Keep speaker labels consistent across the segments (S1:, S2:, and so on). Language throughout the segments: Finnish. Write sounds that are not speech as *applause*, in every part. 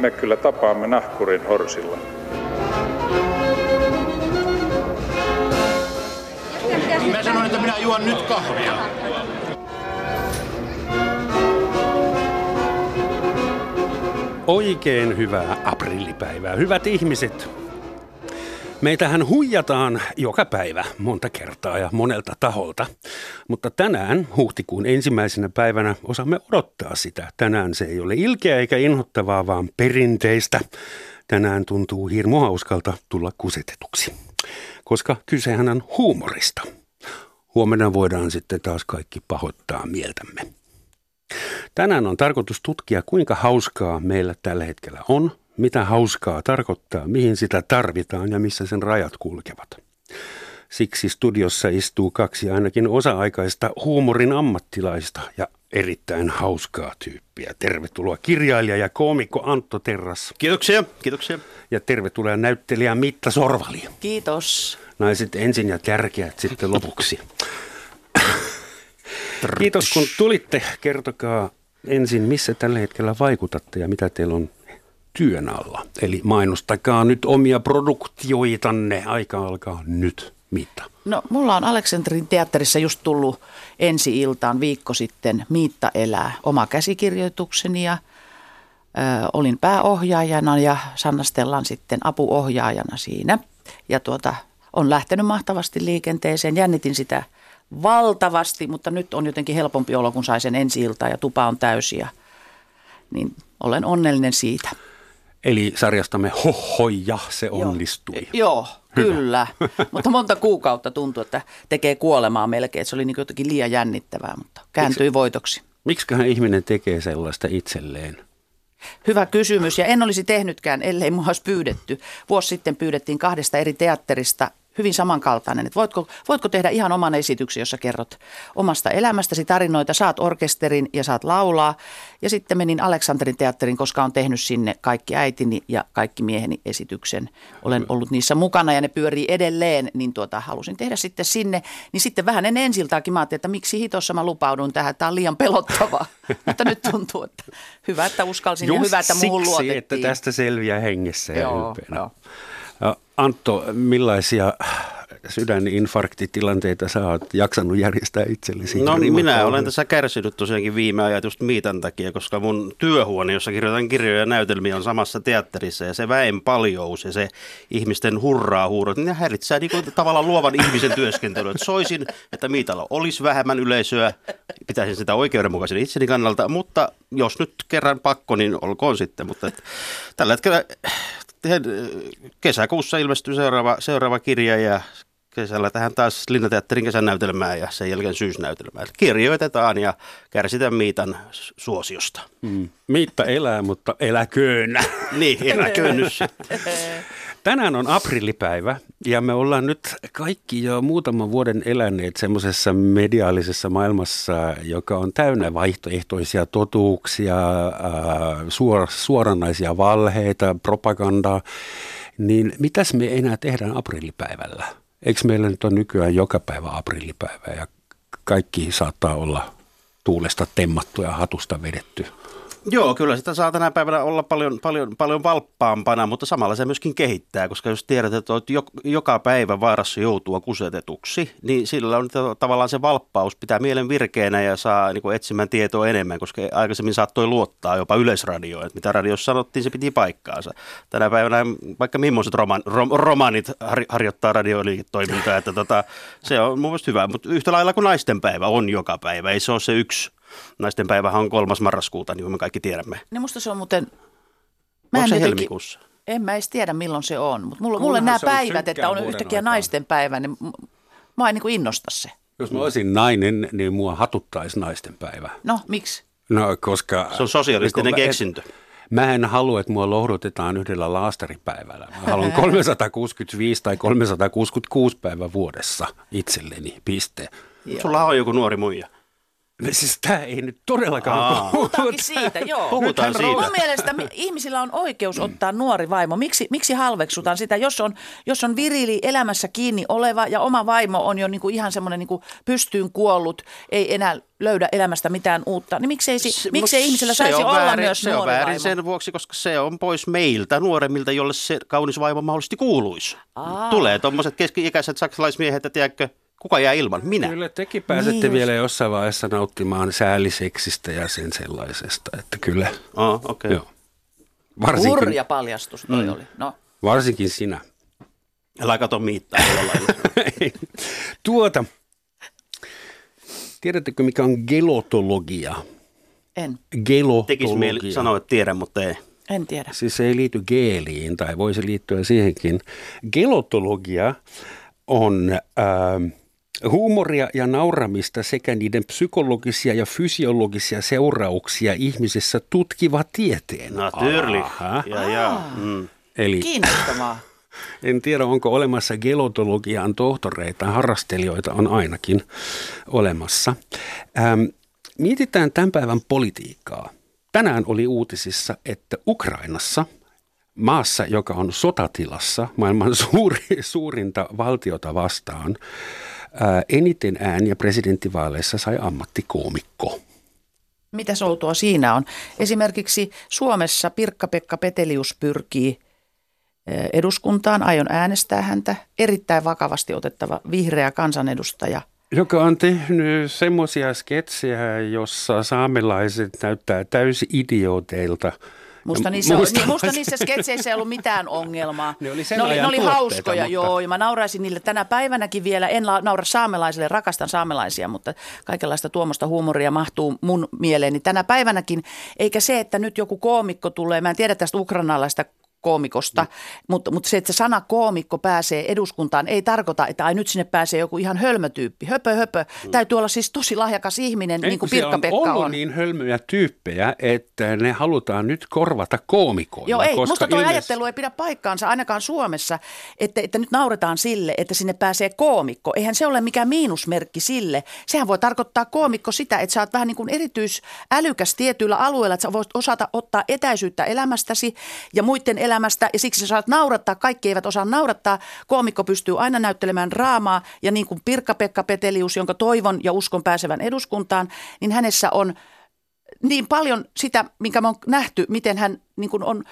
S1: me kyllä tapaamme nahkurin horsilla.
S2: Mä sanoin, että minä juon nyt kahvia.
S3: Oikein hyvää aprillipäivää, hyvät ihmiset. Meitähän huijataan joka päivä monta kertaa ja monelta taholta, mutta tänään huhtikuun ensimmäisenä päivänä osaamme odottaa sitä. Tänään se ei ole ilkeä eikä inhottavaa, vaan perinteistä. Tänään tuntuu hirmu hauskalta tulla kusetetuksi, koska kysehän on huumorista. Huomenna voidaan sitten taas kaikki pahoittaa mieltämme. Tänään on tarkoitus tutkia, kuinka hauskaa meillä tällä hetkellä on, mitä hauskaa tarkoittaa, mihin sitä tarvitaan ja missä sen rajat kulkevat. Siksi studiossa istuu kaksi ainakin osa-aikaista huumorin ammattilaista ja erittäin hauskaa tyyppiä. Tervetuloa kirjailija ja koomikko Antto Terras.
S4: Kiitoksia, kiitoksia.
S3: Ja tervetuloa näyttelijä Mitta Sorvali.
S5: Kiitos.
S3: Naiset ensin ja tärkeät sitten lopuksi. Kiitos kun tulitte. Kertokaa ensin, missä tällä hetkellä vaikutatte ja mitä teillä on työn alla. Eli mainostakaa nyt omia produktioitanne. Aika alkaa nyt. Mitta.
S5: No, mulla on Aleksanterin teatterissa just tullut ensi-iltaan viikko sitten Miitta elää oma käsikirjoitukseni ja ö, olin pääohjaajana ja Sanna Stellan sitten apuohjaajana siinä. Ja tuota, on lähtenyt mahtavasti liikenteeseen. Jännitin sitä valtavasti, mutta nyt on jotenkin helpompi olo, kun sai sen ensi ja tupa on täysi. niin olen onnellinen siitä.
S3: Eli sarjastamme hohoja se onnistui.
S5: Joo, kyllä. *laughs* mutta monta kuukautta tuntui, että tekee kuolemaa melkein. Se oli niin jotenkin liian jännittävää, mutta kääntyi Miks, voitoksi.
S3: Miksiköhän ihminen tekee sellaista itselleen?
S5: Hyvä kysymys ja en olisi tehnytkään, ellei mua olisi pyydetty. Vuosi sitten pyydettiin kahdesta eri teatterista hyvin samankaltainen. Että voitko, voitko tehdä ihan oman esityksen, jossa kerrot omasta elämästäsi tarinoita, saat orkesterin ja saat laulaa. Ja sitten menin Aleksanterin teatterin, koska on tehnyt sinne kaikki äitini ja kaikki mieheni esityksen. Olen ollut niissä mukana ja ne pyörii edelleen, niin tuota, halusin tehdä sitten sinne. Niin sitten vähän ennen ensiltaakin mä että miksi hitossa mä lupaudun tähän, tämä on liian pelottavaa. *laughs* Mutta nyt tuntuu, että hyvä, että uskalsin Just ja hyvä, että muuhun luotettiin.
S3: että tästä selviää hengessä ja joo, Joo. Antto, millaisia sydäninfarktitilanteita sä oot jaksanut järjestää itsellesi?
S4: No minä olen tässä kärsinyt tosiaankin viime ajat just Miitan takia, koska mun työhuone, jossa kirjoitan kirjoja ja näytelmiä on samassa teatterissa ja se väen paljous ja se ihmisten hurraa huudot, niin ne häiritsee niin kuin tavallaan luovan ihmisen työskentelyä. Että soisin, että Miitalla olisi vähemmän yleisöä, pitäisin sitä oikeudenmukaisen itseni kannalta, mutta jos nyt kerran pakko, niin olkoon sitten. Mutta että, tällä hetkellä kesäkuussa ilmestyy seuraava, seuraava kirja ja kesällä tähän taas Linnateatterin kesänäytelmää ja sen jälkeen syysnäytelmää. Kirjoitetaan ja kärsitään Miitan suosiosta.
S3: Mm. Miitta elää, mutta eläköön.
S4: niin, eläköön nyt *laughs*
S3: Tänään on aprillipäivä ja me ollaan nyt kaikki jo muutaman vuoden eläneet semmoisessa mediaalisessa maailmassa, joka on täynnä vaihtoehtoisia totuuksia, suor, suoranaisia valheita, propagandaa. Niin mitäs me enää tehdään aprillipäivällä? Eikö meillä nyt ole nykyään joka päivä aprillipäivä ja kaikki saattaa olla tuulesta temmattu ja hatusta vedetty?
S4: Joo, kyllä sitä saa tänä päivänä olla paljon, paljon, paljon valppaampana, mutta samalla se myöskin kehittää, koska jos tiedät, että olet joka päivä vaarassa joutua kusetetuksi, niin sillä on tavallaan se valppaus pitää mielen virkeänä ja saa niin kuin etsimään tietoa enemmän, koska aikaisemmin saattoi luottaa jopa yleisradioon, että mitä radiossa sanottiin, se piti paikkaansa. Tänä päivänä vaikka millaiset roman, rom, romanit har, harjoittaa radioliiketoimintaa, että tota, se on mun mielestä hyvä, mutta yhtä lailla kuin naisten päivä on joka päivä, ei se ole se yksi naisten päivähän on kolmas marraskuuta, niin kuin me kaikki tiedämme.
S5: Niin musta se on muuten...
S4: Mä Onko se jotenkin, helmikuussa?
S5: En mä edes tiedä milloin se on, mutta mulla, mulle nämä päivät, että on yhtäkkiä aikaa. naisten päivä, niin mä en niin kuin innosta se.
S3: Jos mä olisin nainen, niin mua hatuttaisi naisten päivä.
S5: No, miksi?
S3: No, koska...
S4: Se on sosialistinen niin keksintö.
S3: Mä en halua, että mua lohdutetaan yhdellä laastaripäivällä. Mä haluan *laughs* 365 tai 366 päivä vuodessa itselleni, piste.
S4: Joo. Sulla on joku nuori muija.
S3: Siis tämä ei nyt todellakaan
S4: Aa.
S5: Puhutaankin siitä, joo.
S4: Puhutaan siitä.
S5: Mun mielestä mi- ihmisillä on oikeus ottaa nuori vaimo. Miksi, miksi halveksutaan sitä, jos on, jos on virili elämässä kiinni oleva ja oma vaimo on jo niin kuin ihan semmoinen niin kuin pystyyn kuollut, ei enää löydä elämästä mitään uutta, niin miksei, si-
S4: Se-
S5: miksei ihmisellä
S4: se
S5: saisi olla
S4: väärin,
S5: myös
S4: Se on väärin
S5: vaimo?
S4: sen vuoksi, koska se on pois meiltä nuoremmilta, jolle se kaunis vaimo mahdollisesti kuuluisi.
S5: Aa.
S4: Tulee tuommoiset keski-ikäiset saksalaismiehet, että tiedätkö, kuka jää ilman? Minä.
S3: Kyllä tekin pääsette
S5: Niin just.
S3: vielä jossain vaiheessa nauttimaan säälliseksistä ja sen sellaisesta, että kyllä,
S4: Oh, okei. Okay.
S3: joo. Varsinkin,
S5: Hurja paljastus toi
S4: Mm.
S5: oli. No.
S3: varsinkin sinä.
S4: Älä kato miittaa *laughs*
S3: tuota, tiedättekö mikä on gelotologia?
S5: En,
S3: Gelotologia.
S4: Tekisi mieli sanoa, että tiedän, mutta ei.
S5: en tiedä.
S3: Siis se ei liity geeliin tai voisi liittyä siihenkin. Gelotologia on äh, huumoria ja nauramista sekä niiden psykologisia ja fysiologisia seurauksia ihmisessä tutkiva tieteen.
S4: Natürlich.
S3: Aha.
S4: Ja, ja. Mm.
S3: Eli
S5: Kiinnostavaa. *laughs*
S3: en tiedä, onko olemassa gelotologian tohtoreita, harrastelijoita on ainakin olemassa. Ähm, mietitään tämän päivän politiikkaa. Tänään oli uutisissa, että Ukrainassa, maassa, joka on sotatilassa, maailman *laughs* suuri, suurinta valtiota vastaan, ää, eniten ääniä presidenttivaaleissa sai ammattikoomikko.
S5: Mitä outoa siinä on? Esimerkiksi Suomessa Pirkka-Pekka Petelius pyrkii eh, eduskuntaan, aion äänestää häntä, erittäin vakavasti otettava vihreä kansanedustaja.
S3: Joka on tehnyt semmoisia sketsejä, jossa saamelaiset näyttää täysi idiooteilta.
S5: Musta niissä,
S3: musta-
S5: musta niissä sketseissä ei ollut mitään ongelmaa. *laughs*
S3: Ne oli sen
S5: ne oli, ne oli hauskoja,
S3: mutta-
S5: joo, ja mä nauraisin niille tänä päivänäkin vielä. En naura saamelaisille, rakastan saamelaisia, mutta kaikenlaista tuommoista huumoria mahtuu mun mieleeni tänä päivänäkin. Eikä se, että nyt joku koomikko tulee, mä en tiedä tästä ukrainalaista koomikosta, mutta, mutta se, että se sana koomikko pääsee eduskuntaan, ei tarkoita, että ai nyt sinne pääsee joku ihan hölmötyyppi. Höpö, höpö. Mm. Täytyy olla siis tosi lahjakas ihminen,
S3: Ei,
S5: niin kuin Pirkka-Pekka
S3: on ollut
S5: on.
S3: niin hölmöjä tyyppejä, että ne halutaan nyt korvata koomikoilla.
S5: Joo, ei,
S3: koska
S5: musta tuo
S3: ilmeisesti-
S5: ajattelu ei pidä paikkaansa ainakaan Suomessa, että, että nyt nauretaan sille, että sinne pääsee koomikko. Eihän se ole mikään miinusmerkki sille. Sehän voi tarkoittaa koomikko sitä, että sä oot vähän niin kuin erityisälykäs tietyillä alueilla, että sä voit osata ottaa etäisyyttä elämästäsi ja muiden elämästä ja siksi sä saat naurattaa. Kaikki eivät osaa naurattaa. Koomikko pystyy aina näyttelemään draamaa ja niin kuin Pirkka-Pekka Petelius, jonka toivon ja uskon pääsevän eduskuntaan, niin hänessä on niin paljon sitä, minkä me on nähty, miten hän niin kuin on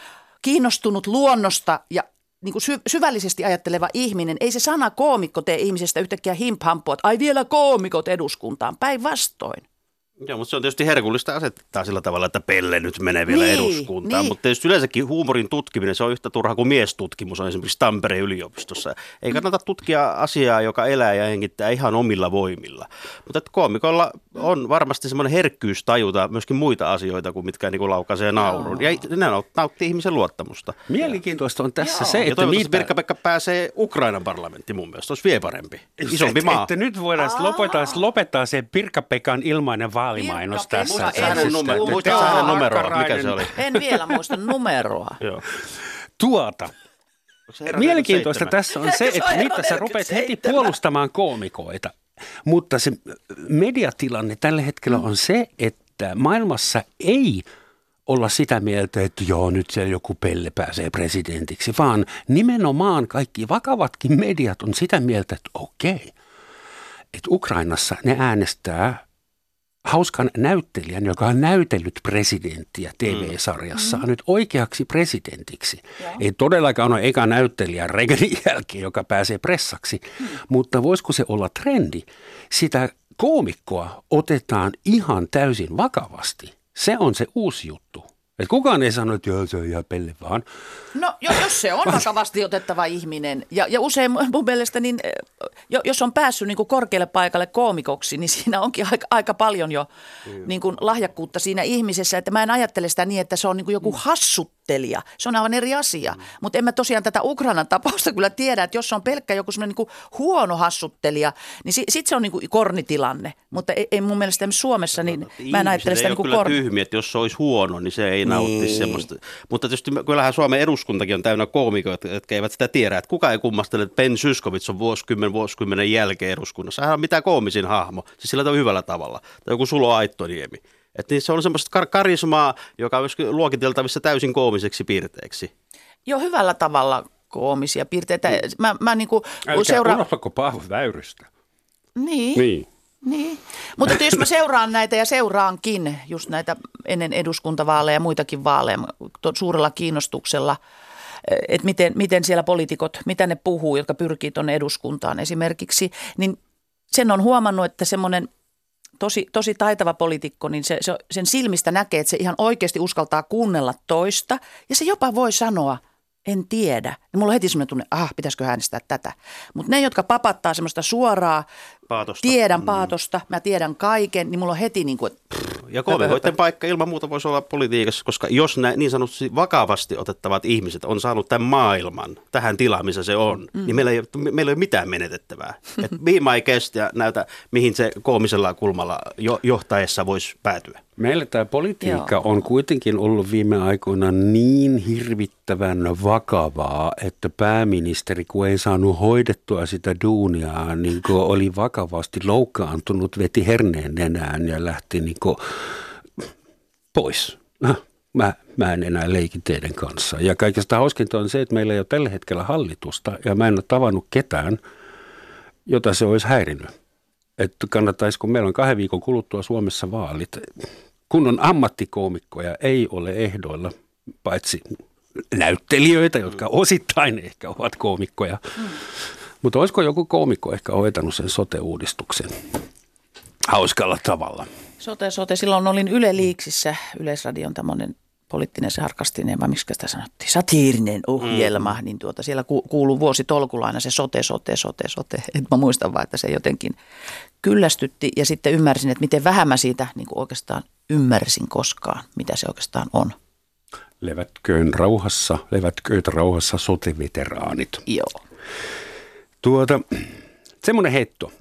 S5: kiinnostunut luonnosta ja niin kuin sy- syvällisesti ajatteleva ihminen. Ei se sana koomikko tee ihmisestä yhtäkkiä himphampua, että ai vielä koomikot eduskuntaan. Päinvastoin.
S4: Joo, mutta se on tietysti herkullista asettaa sillä tavalla, että Pelle nyt menee vielä
S5: Niin,
S4: eduskuntaan.
S5: niin.
S4: Mutta tietysti yleensäkin huumorin tutkiminen, se on yhtä turha kuin miestutkimus on esimerkiksi Tampereen yliopistossa. Ei kannata tutkia asiaa, joka elää ja hengittää ihan omilla voimilla. Mutta että koomikolla on varmasti semmoinen herkkyys tajuta myöskin muita asioita kuin mitkä niin kuin laukaisee naurun. Ja ne naut- nauttii ihmisen luottamusta.
S3: Mielenkiintoista on tässä
S5: Joo.
S3: se,
S4: Ja
S3: että
S4: toivottavasti
S3: mitä...
S4: Pirkka-Pekka pääsee Ukrainan parlamenttiin mun mielestä. Olisi vielä parempi. Isompi
S3: että,
S4: maa.
S3: Että nyt voidaan lopettaa, lopettaa se Pirkka-Pekan ilmainen vaalimainos tässä.
S5: Muista
S4: hänen numero, hänen numeroa? Mikä se oli?
S5: En vielä muista numeroa. *laughs*
S4: Joo.
S3: Tuota. Mielenkiintoista
S4: 47?
S3: tässä on se, että nyt sä rupeat heti
S5: 47.
S3: puolustamaan koomikoita. Mutta se mediatilanne tällä hetkellä on se, että maailmassa ei olla sitä mieltä, että joo, nyt siellä joku pelle pääsee presidentiksi, vaan nimenomaan kaikki vakavatkin mediat on sitä mieltä, että okei, että Ukrainassa ne äänestää hauskan näyttelijän, joka on näytellyt presidenttiä TV-sarjassa, mm. nyt oikeaksi presidentiksi. Joo. Ei todellakaan ole eka näyttelijä Reaganin *laughs* jälkeen, joka pääsee pressaksi, mm. mutta voisiko se olla trendi? Sitä koomikkoa otetaan ihan täysin vakavasti. Se on se uusi juttu. Et kukaan ei sano, että joo, se on ihan pelle vaan.
S5: No jo, jos se on vakavasti otettava ihminen ja, ja usein mun mielestä niin, eh, jo, jos on päässyt niin kuin korkealle paikalle koomikoksi, niin siinä onkin aika, aika paljon jo niin kuin lahjakkuutta siinä ihmisessä. Että mä en ajattele sitä niin, että se on niin kuin joku hassuttelija. Se on aivan eri asia. Mutta en mä tosiaan tätä Ukrainan tapausta kyllä tiedä, että jos se on pelkkä joku semmoinen niin kuin huono hassuttelija, niin si, sit se on niin kuin kornitilanne. Mutta ei, ei mun mielestä Suomessa, niin mä en ajattele sitä niin kuin
S4: kyllä
S5: korni.
S4: tyhmiä, että jos se olisi huono, niin se ei nauttisi
S5: Niin.
S4: semmoista. Mutta tietysti kyllähän Suomen eduskuntakin on täynnä koomikoita, jotka eivät sitä tiedä. Että kuka ei kummastele, että Ben Syskovits on vuosikymmen, vuosikymmenen jälkeen eduskunnassa. Hän on mitä koomisin hahmo, siis sillä tavalla hyvällä tavalla. Tai joku Sulo Aittoniemi. Että niin se on semmoista kar- karismaa, joka on myöskin luokiteltavissa täysin koomiseksi piirteeksi.
S5: Jo hyvällä tavalla koomisia piirteitä. Mä, mä niin kuin
S3: Älkää
S5: seuraan...
S3: unohtako Paavo Väyrystä.
S5: Niin.
S3: Niin.
S5: Niin. Mutta jos mä seuraan näitä ja seuraankin just näitä ennen eduskuntavaaleja ja muitakin vaaleja suurella kiinnostuksella, että miten, miten siellä poliitikot, mitä ne puhuu, jotka pyrkii tuonne eduskuntaan esimerkiksi, niin sen on huomannut, että semmoinen tosi, tosi taitava poliitikko, niin se, se, sen silmistä näkee, että se ihan oikeasti uskaltaa kuunnella toista ja se jopa voi sanoa, en tiedä. Ja mulla on heti semmoinen tunne, ah, pitäisikö äänestää tätä. Mutta ne, jotka papattaa semmoista suoraa,
S4: Paatosta.
S5: tiedän paatosta, mä tiedän kaiken, niin mulla on heti niin kuin,
S4: Ja koomikoiden paikka ilman muuta voisi olla politiikassa, koska jos nämä niin sanotusti vakavasti otettavat ihmiset on saanut tämän maailman tähän tilaan, missä se on, mm. niin meillä ei, meillä ei ole mitään menetettävää. *laughs* Et be my guest ja näytä, mihin se koomisella kulmalla jo, johtaessa voisi päätyä.
S3: Meillä tämä politiikka
S5: Joo.
S3: on kuitenkin ollut viime aikoina niin hirvittävän vakavaa, että pääministeri, kun ei saanut hoidettua sitä duunia, niin kun oli vakavasti loukkaantunut, veti herneen nenään ja lähti niin kun pois. Äh, Mä, mä en enää leikin teidän kanssa. Ja kaikesta hauskinta on se, että meillä ei ole tällä hetkellä hallitusta ja mä en ole tavannut ketään, jota se olisi häirinyt että kannattaisiko, meillä on kahden viikon kuluttua Suomessa vaalit. Kunnon ammattikoomikkoja ei ole ehdoilla, paitsi näyttelijöitä, jotka osittain ehkä ovat koomikkoja. Mm. Mutta olisiko joku koomikko ehkä hoitanut sen sote-uudistuksen hauskalla tavalla?
S5: sote, sote. Silloin olin Yle Liiksissä, Yleisradion tämmöinen poliittinen sarkastinen, vai miksi sitä sanottiin, satiirinen ohjelma, mm. niin tuota, siellä ku, kuuluu vuosi tolkulla aina se sote, sote, sote, sote. Et mä muistan vaan, että se jotenkin kyllästytti ja sitten ymmärsin, että miten vähän mä siitä niin kuin oikeastaan ymmärsin koskaan, mitä se oikeastaan on.
S3: Levätköön rauhassa, levätkööt rauhassa sote-veteraanit.
S5: Joo.
S3: Tuota, semmoinen heitto.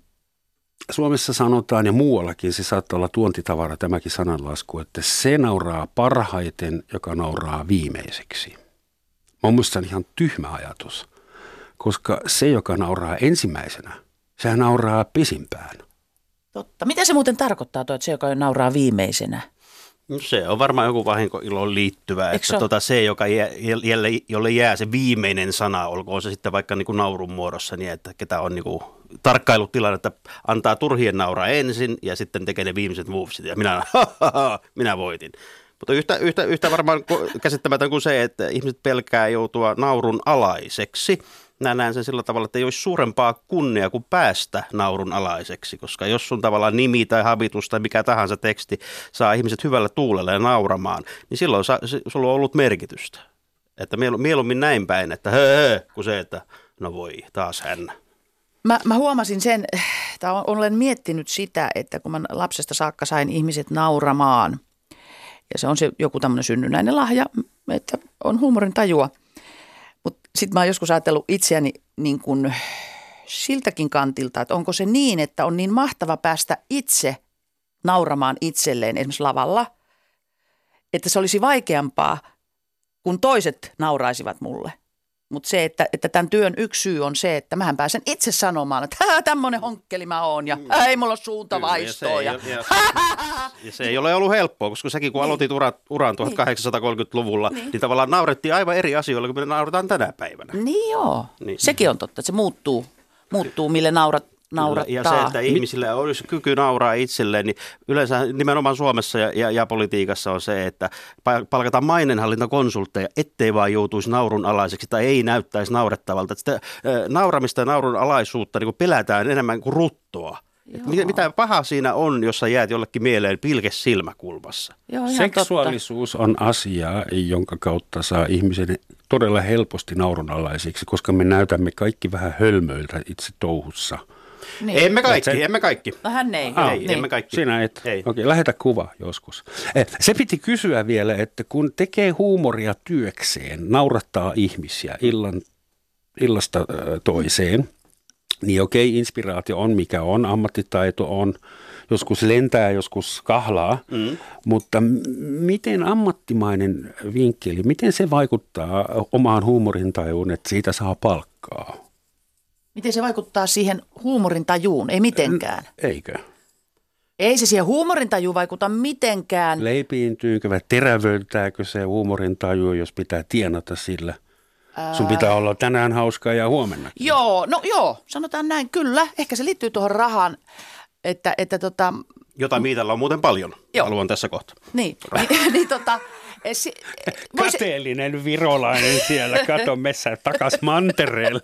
S3: Suomessa sanotaan ja muuallakin se saattaa olla tuontitavara tämäkin sananlasku, että se nauraa parhaiten, joka nauraa viimeiseksi. Mä muistan ihan tyhmä ajatus, koska se, joka nauraa ensimmäisenä, sehän nauraa pisimpään.
S5: Totta. Mitä se muuten tarkoittaa tuo, että se, joka nauraa viimeisenä?
S4: No Se on varmaan joku vahinkoiloon liittyvä,
S5: Eikö
S4: että tota, se, joka jää, jälle, jolle jää se viimeinen sana, olkoon se sitten vaikka niin kuin naurun muodossa, niin että ketä on niin kuin tarkkailutilanne, että antaa turhien nauraa ensin ja sitten tekee ne viimeiset movesit ja minä, *laughs* minä voitin. Mutta yhtä, yhtä, yhtä varmaan käsittämätön kuin se, että ihmiset pelkää joutua naurun alaiseksi. Mä näen sen sillä tavalla, että ei olisi suurempaa kunnia kuin päästä naurun alaiseksi, koska jos sun tavallaan nimi tai habitus tai mikä tahansa teksti saa ihmiset hyvällä tuulella ja nauramaan, niin silloin sa, sulla on ollut merkitystä. Että mielu- mieluummin näin päin, että hö, hö, kuin se, että no voi, taas hän.
S5: Mä, mä huomasin sen, tai olen miettinyt sitä, että kun mä lapsesta saakka sain ihmiset nauramaan, ja se on se joku tämmöinen synnynnäinen lahja, että on huumorin tajua. Sitten mä oon joskus ajatellut itseäni niin kuin siltäkin kantilta, että onko se niin, että on niin mahtava päästä itse nauramaan itselleen esimerkiksi lavalla, että se olisi vaikeampaa, kun toiset nauraisivat mulle. Mutta se, että, että tämän työn yksi syy on se, että mähän pääsen itse sanomaan, että tämmöinen honkkeli mä oon ja "Ää, ei mulla ole suunta vaistoa. Ja,
S4: ja, *laughs* ja, ja se ei ole ollut helppoa, koska säkin kun aloitit uran, uran 1830-luvulla, niin. niin tavallaan naurettiin aivan eri asioilla kuin me naurataan tänä päivänä.
S5: Niin joo,
S4: Niin.
S5: niin. sekin on totta, että se muuttuu, muuttuu mille naurat, naurattaa.
S4: Ja se, että ihmisillä olisi kyky nauraa itselleen, niin yleensä nimenomaan Suomessa ja, ja, ja politiikassa on se, että pa- palkataan mainenhallintakonsultteja, ettei vaan joutuisi naurun alaiseksi tai ei näyttäisi naurettavalta. Että sitä äh, nauramista ja naurun alaisuutta niin pelätään enemmän kuin ruttoa. Mitä, mitä paha siinä on, jos sä jäät jollekin mieleen pilke silmäkulmassa?
S5: Joo, ihan
S3: Seksuaalisuus on asia, jonka kautta saa ihmisen todella helposti naurunalaisiksi, koska me näytämme kaikki vähän hölmöiltä itse touhussa.
S5: Niin.
S4: Emme kaikki,
S3: Se-
S4: emme kaikki.
S5: No hän ei.
S4: Ah,
S5: niin.
S4: ei, emme kaikki.
S3: Sinä et.
S4: Ei.
S3: Okei, lähetä kuva joskus. Eh, Se piti kysyä vielä, että kun tekee huumoria työkseen, naurattaa ihmisiä illan, illasta toiseen, niin okei, inspiraatio on mikä on, ammattitaito on, joskus lentää, joskus kahlaa, mm. mutta miten ammattimainen vinkkeli, miten se vaikuttaa omaan huumorintajuun, että siitä saa palkkaa?
S5: Miten se vaikuttaa siihen huumorintajuun? Ei mitenkään.
S3: Eikö?
S5: Ei se siihen huumorintaju vaikuta mitenkään.
S3: Leipiintyykö vai terävöittääkö se huumorintaju, jos pitää tienata sillä? Sun pitää olla tänään hauskaa ja huomenna.
S5: Joo, no joo, sanotaan näin, kyllä. Ehkä se liittyy tuohon rahaan, että, että tota...
S4: Jota Miitalla on muuten paljon, joo. haluan tässä kohtaa.
S5: Niin, *laughs* niin, niin tota,
S3: si, *laughs* voisi... Kateellinen virolainen siellä, kato messä takas mantereelle.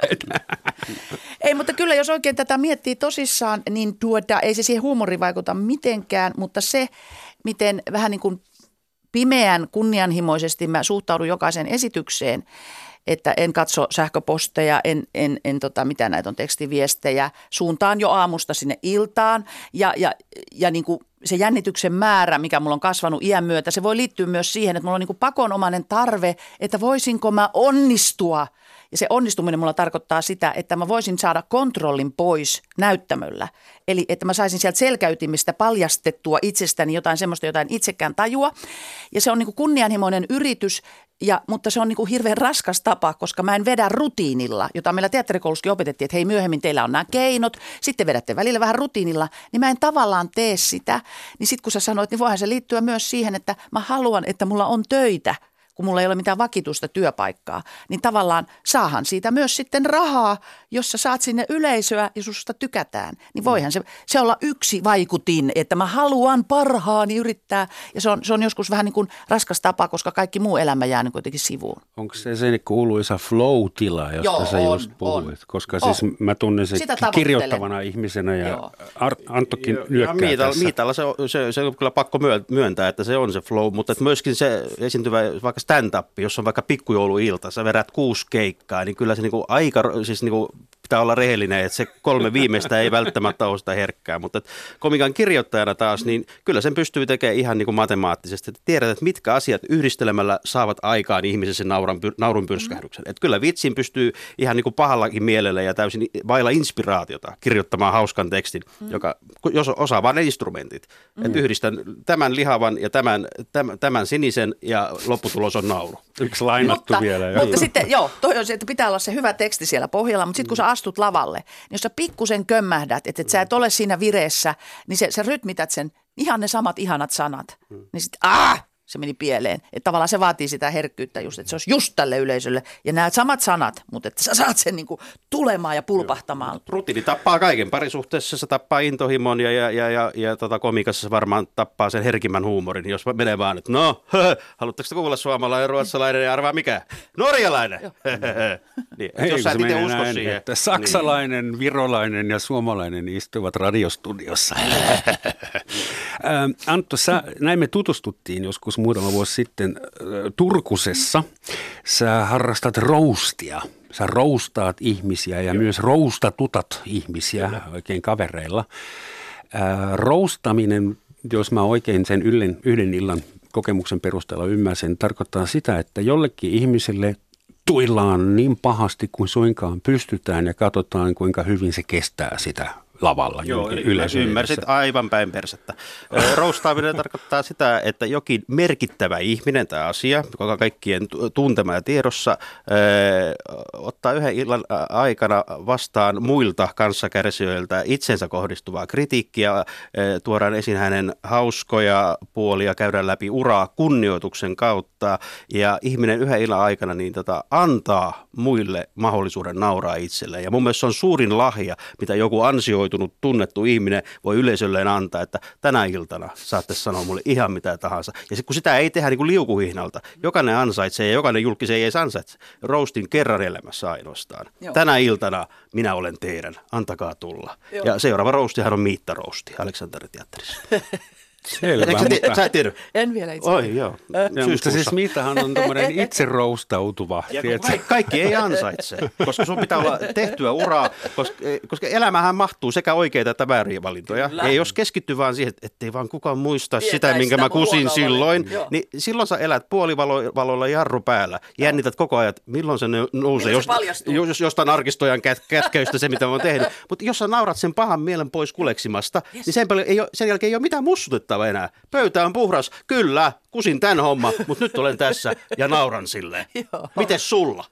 S3: *laughs*
S5: ei, mutta kyllä jos oikein tätä miettii tosissaan, niin tuota, ei se siihen huumoriin vaikuta mitenkään, mutta se, miten vähän niin kuin pimeän kunnianhimoisesti mä suhtaudun jokaiseen esitykseen, että en katso sähköposteja, en, en, en tota, mitä näitä on tekstiviestejä, suuntaan jo aamusta sinne iltaan ja, ja, ja niin kuin se jännityksen määrä, mikä mulla on kasvanut iän myötä, se voi liittyä myös siihen, että mulla on niin pakonomainen tarve, että voisinko mä onnistua. Ja se onnistuminen mulla tarkoittaa sitä, että mä voisin saada kontrollin pois näyttämöllä. Eli että mä saisin sieltä selkäytimistä paljastettua itsestäni jotain semmoista, jotain itsekään tajua. Ja se on niin kuin kunnianhimoinen yritys, ja, mutta se on niin kuin hirveän raskas tapa, koska mä en vedä rutiinilla, jota meillä teatterikoulussakin opetettiin, että hei myöhemmin teillä on nämä keinot, sitten vedätte välillä vähän rutiinilla, niin mä en tavallaan tee sitä. Niin sitten kun sä sanoit, niin voihan se liittyä myös siihen, että mä haluan, että mulla on töitä – kun mulla ei ole mitään vakituista työpaikkaa, niin tavallaan saahan siitä myös sitten rahaa, jos sä saat sinne yleisöä ja susta tykätään. Niin voihan se, se olla yksi vaikutin, että mä haluan parhaani yrittää ja se on, se on joskus vähän niin kuin raskas tapa, koska kaikki muu elämä jää niin kuitenkin sivuun.
S3: Onko se se kuuluisa flow-tila, josta Joo, sä on, just puhuit? On, Koska on. siis mä tunnen sen kirjoittavana ihmisenä ja Ar- Anttokin nyökkää
S4: Miitalla, tässä. Miitalla se, on, se, se on kyllä pakko myöntää, että se on se flow, mutta että myöskin se esiintyvä vaikka stand-up, jos on vaikka pikkujouluilta, sä vedät kuusi keikkaa, niin kyllä se niinku aika, siis niinku pitää olla rehellinen, että se kolme viimeistä ei välttämättä ole sitä herkkää, mutta komikan kirjoittajana taas, niin kyllä sen pystyy tekemään ihan niin kuin matemaattisesti, että tiedät, että mitkä asiat yhdistelemällä saavat aikaan ihmisessä nauran, naurun pyrskähdyksen. Että kyllä vitsin pystyy ihan niin kuin pahallakin mielellä ja täysin vailla inspiraatiota kirjoittamaan hauskan tekstin, mm. joka, jos osaa vain ne instrumentit. Mm. Että yhdistän tämän lihavan ja tämän, tämän, tämän sinisen ja lopputulos on nauru.
S3: Yksi lainattu
S5: mutta,
S3: vielä.
S5: Jo. Mutta sitten, joo, toi on se, että pitää olla se hyvä teksti siellä pohjalla, mutta sitten kun sä astut lavalle, niin jos sä pikkusen kömmähdät, että et sä et ole siinä vireessä, niin se, sä rytmität sen ihan ne samat ihanat sanat. Niin sitten, ah, se meni pieleen. Että tavallaan se vaatii sitä herkkyyttä just, että se olisi just tälle yleisölle. Ja nämä samat sanat, mutta että sä saat sen niin kuin tulemaan ja pulpahtamaan.
S4: Rutiini tappaa kaiken. Parisuhteessa se tappaa intohimon ja, ja, ja, ja, ja tota komikassa se varmaan tappaa sen herkimmän huumorin. Jos menee vaan, että no, haluatteko kuulla suomalainen, ruotsalainen ja arvaa mikä? Norjalainen!
S3: niin, Ei, jos sä et itse usko näin, siihen. Että saksalainen, niin. virolainen ja suomalainen istuvat radiostudiossa. *laughs* Antto, sä, näin me tutustuttiin joskus muutama vuosi sitten Turkusessa. Sä harrastat roustia. Sä roustaat ihmisiä ja Joo. myös roustatutat ihmisiä Kyllä. oikein kavereilla. roustaminen, jos mä oikein sen yhden, yhden illan kokemuksen perusteella ymmärsin, tarkoittaa sitä, että jollekin ihmiselle tuillaan niin pahasti kuin suinkaan pystytään ja katsotaan kuinka hyvin se kestää sitä lavalla
S4: Joo, ymmärsit aivan päin persettä. Roustaaminen *laughs* tarkoittaa sitä, että jokin merkittävä ihminen tai asia, joka kaikkien tuntema ja tiedossa, ottaa yhden illan aikana vastaan muilta kanssakärsijöiltä itsensä kohdistuvaa kritiikkiä, tuodaan esiin hänen hauskoja puolia, käydään läpi uraa kunnioituksen kautta ja ihminen yhden illan aikana niin tota, antaa muille mahdollisuuden nauraa itselleen. Ja mun mielestä se on suurin lahja, mitä joku ansioitu kouluttautunut, tunnettu ihminen voi yleisölleen antaa, että tänä iltana saatte sanoa mulle ihan mitä tahansa. Ja sit, kun sitä ei tehdä niin kuin liukuhihnalta, jokainen ansaitsee ja jokainen julkisen ei edes ansaitse. Roustin kerran elämässä ainoastaan. Joo. Tänä iltana minä olen teidän, antakaa tulla. Joo. Ja seuraava roustihan on Miitta Rousti Aleksanterin teatterissa. *laughs*
S3: Selvä,
S4: Eikö sä,
S3: mutta,
S4: sä tiedä?
S5: En vielä itse.
S4: Oi joo,
S3: ja, mutta siis Miitahan on tämmöinen itse roustautuva.
S4: Kaikki, kaikki ei ansaitse, koska sun pitää olla tehtyä uraa, koska, koska elämähän mahtuu sekä oikeita että vääriä valintoja.
S5: Kyllä.
S4: Ja jos keskittyy vaan siihen, että ettei vaan kukaan muista
S5: Tietäisi
S4: sitä, minkä
S5: sitä
S4: mä kusin silloin.
S5: Joo.
S4: niin silloin sä elät puolivaloilla jarru päällä. Jännität koko ajan, että milloin se nousee, jos,
S5: paljastuu?
S4: jos, jostain arkistojan kät, kätköistä se, mitä mä oon tehnyt. Mutta jos sä naurat sen pahan mielen pois kuleksimasta, yes. niin sen, paljon ei ole, sen jälkeen ei ole mitään mussutettavaa enää. Pöytä on puhdas, kyllä, kusin tämän homma, mutta nyt olen tässä ja nauran sille. *laughs*
S5: Joo.
S4: Mites sulla?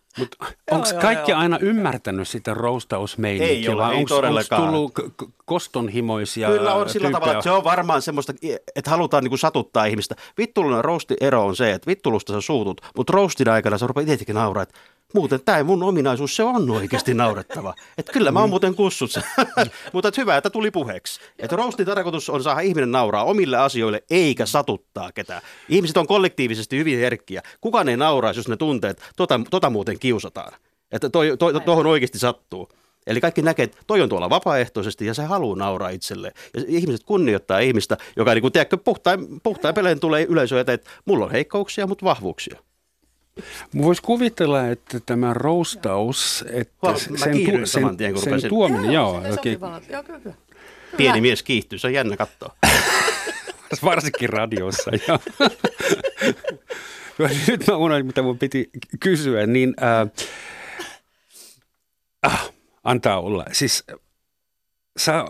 S3: Onko kaikki
S5: joo.
S3: aina ymmärtänyt sitä roustausmeininkiä?
S4: Ei ole,
S3: vai
S4: ei
S3: onko tullut k- k- kostonhimoisia
S4: Kyllä on sillä
S3: tyyppejä?
S4: tavalla, että se on varmaan semmoista, että halutaan niinku satuttaa ihmistä. Vittulun ero on se, että vittulusta sä suutut, mutta roastin aikana sä rupeat itsekin nauraa, että muuten tämä mun ominaisuus, se on oikeasti naurettava. Että kyllä mä oon muuten kussut sen. *laughs* mutta et hyvä, että tuli puheeksi. Että roastin tarkoitus on saada ihminen nauraa omille asioille, eikä satuttaa ketään. Ihmiset on kollektiivisesti hyvin herkkiä. Kukaan ei nauraisi, jos ne tuntee, että tota, tota muuten kiusataan. Että toi, toi, tuohon oikeasti sattuu. Eli kaikki näkee, että toi on tuolla vapaaehtoisesti ja se haluaa nauraa itselleen. Ja ihmiset kunnioittaa ihmistä, joka niin kuin, tiedätkö, puhtain, puhtain peleen tulee yleisö eteen, että mulla on heikkouksia, mutta vahvuuksia.
S3: Voisi kuvitella, että tämä roustaus, että
S4: Huom,
S3: sen,
S4: kiihdyin
S3: sen,
S4: tien,
S3: sen tuominen, joo,
S5: se
S3: oikein,
S5: sopii valot. Joo, kyllä, kyllä.
S4: Pieni mies kiihtyy, se on jännä katsoa. *laughs*
S3: varsinkin radiossa. *laughs* joo. Nyt mä unohdin, mitä mun piti kysyä, niin äh, ah, antaa olla. Siis sä,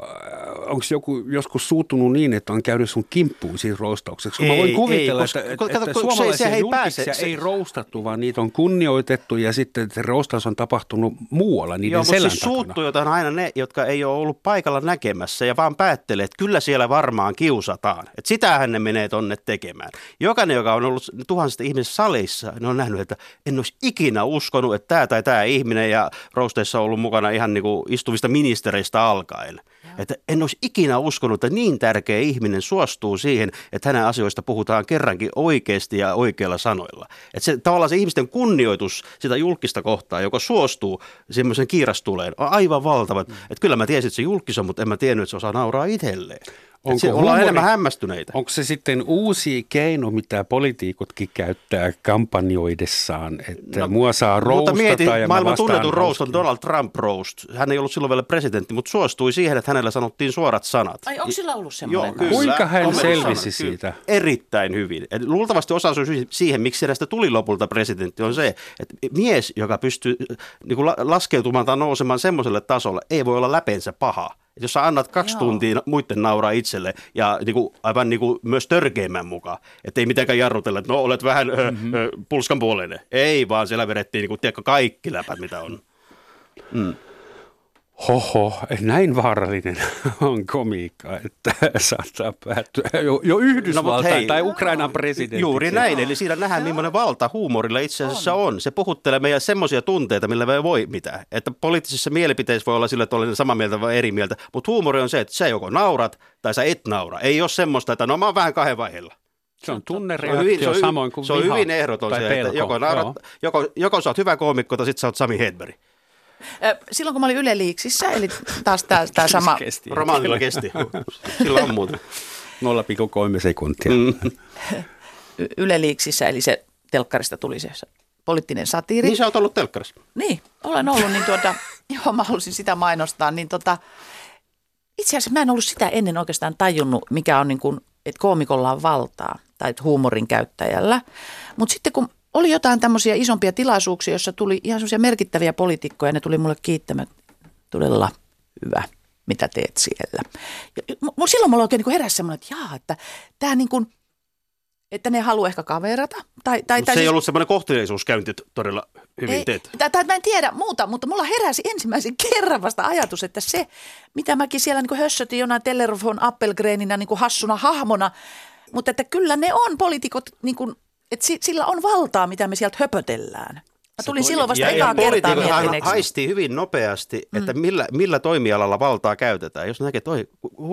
S3: onko joku joskus suutunut niin, että on käynyt sun kimppuun siinä roustaukseksi? Kun mä
S4: Ei,
S3: voin kuvitella,
S4: ei, koska-
S3: että,
S4: kato,
S3: että,
S4: kun se-
S3: suomalaisia
S4: se ei pääse- se-
S3: ei roustattu, vaan niitä on kunnioitettu ja sitten se roustaus on tapahtunut muualla niiden
S4: Joo, mutta
S3: selän
S4: siis
S3: takana.
S4: suuttujoita on aina ne, jotka ei ole ollut paikalla näkemässä ja vaan päättelee, että kyllä siellä varmaan kiusataan. Että sitähän ne menee tonne tekemään. Jokainen, joka on ollut tuhansista ihmisistä salissa, ne on nähnyt, että en olisi ikinä uskonut, että tämä tai tämä ihminen ja rousteissa on ollut mukana ihan niin kuin istuvista ministereistä alkaen. Että en olisi ikinä uskonut, että niin tärkeä ihminen suostuu siihen, että hänen asioista puhutaan kerrankin oikeasti ja oikeilla sanoilla. Että se, tavallaan se ihmisten kunnioitus sitä julkista kohtaa, joka suostuu semmoisen kiirastuleen, on aivan valtava. Mm. Että kyllä mä tiesin, että se julkis on, mutta en mä tiennyt, että se osaa nauraa itselleen.
S3: Onko
S4: Onko ollaan
S3: huumori-
S4: enemmän hämmästyneitä.
S3: Onko se sitten uusi keino, mitä poliitikotkin käyttää kampanjoidessaan, että no, mua saa
S4: Mutta
S3: roustata
S4: mieti,
S3: ja mä
S4: maailman tunnetun roast on. Donald Trump roast. Hän ei ollut silloin vielä presidentti, mutta suostui siihen, että hänellä sanottiin suorat sanat.
S5: Ai onko sillä ollut semmoinen?
S4: Joo, kyllä.
S3: Kuinka hän
S4: On
S3: selvisi
S4: kyllä.
S3: siitä?
S4: Erittäin hyvin. Et luultavasti osa syy siihen, miksi hänestä tuli lopulta presidentti, on se, että mies, joka pystyy niin kuin la- laskeutumaan tai nousemaan semmoiselle tasolle, ei voi olla läpeensä paha. Jos sä annat kaksi
S5: Joo.
S4: tuntia muiden nauraa itselle ja niin kuin, aivan niin kuin myös törkeimmän mukaan, että ei mitenkään jarrutella, että no olet vähän mm-hmm. ö, ö, pulskan puoleinen. Ei, vaan siellä vedettiin niin kuin, tiedätkö, kaikki läpät, mitä on.
S3: Hoho, näin vaarallinen *laughs* on komiikka, että saattaa päättyä jo, jo Yhdysvaltain
S4: No, hei,
S3: tai Ukrainan presidentiksi.
S4: Juuri näin, eli siinä nähdään, millainen valta huumorilla itse asiassa on. on. Se puhuttelee meidän semmoisia tunteita, millä me ei voi mitään. Että poliittisissa mielipiteissä voi olla sillä, että olen samaa mieltä vai eri mieltä, mutta huumori on se, että sä joko naurat tai sä et naura. Ei ole semmoista, että no mä oon vähän kahden vaiheella.
S3: Se on
S4: Se on,
S3: tunnereaktio
S4: hyvin, se on,
S3: samoin kuin
S4: se on
S3: viha
S4: hyvin ehdoton se,
S3: pelko.
S4: että joko, naurat, joko, joko sä oot hyvä koomikko tai sit sä oot Sami Hedberg.
S5: Silloin kun mä olin Yle Liiksissä, eli taas tämä sama
S3: Kesti.
S4: Romaanilla kesti. Sillä on muuta.
S3: 0,3 sekuntia.
S4: Mm.
S5: Yle Liiksissä, eli se telkkarista tuli se poliittinen satiiri.
S4: Niin sä oot ollut telkkarissa.
S5: Niin, olen ollut, niin tuota, *laughs* joo, mä halusin sitä mainostaa, niin tota, itse asiassa mä en ollut sitä ennen oikeastaan tajunnut, mikä on niin kuin, että koomikolla on valtaa tai että huumorin käyttäjällä. Mutta sitten kun oli jotain tämmöisiä isompia tilaisuuksia, jossa tuli ihan semmoisia merkittäviä poliitikkoja, ne tuli mulle kiittämään, todella hyvä, mitä teet siellä. Ja, mu- silloin mulla oikein niin heräsi semmoinen, että jaa, että tämä niin kuin, että ne haluaa ehkä kaverata. Tai, tai, tai
S4: se ei
S5: siis-
S4: ollut semmoinen kohteliaisuuskäynti että todella hyvin
S5: ei,
S4: teet.
S5: Tai, tai mä en tiedä muuta, mutta mulla heräsi ensimmäisen kerran vasta ajatus, että se, mitä mäkin siellä niin hössötin jonain Teller von Appelgreninä niin hassuna hahmona, mutta että kyllä ne on poliitikot, niin kuin, että si, sillä on valtaa, mitä me sieltä höpötellään. Mä tulin silloin vasta ekaa kertaa miettineeksi.
S4: haistii hyvin nopeasti, että millä, millä toimialalla valtaa käytetään. Jos näkee, että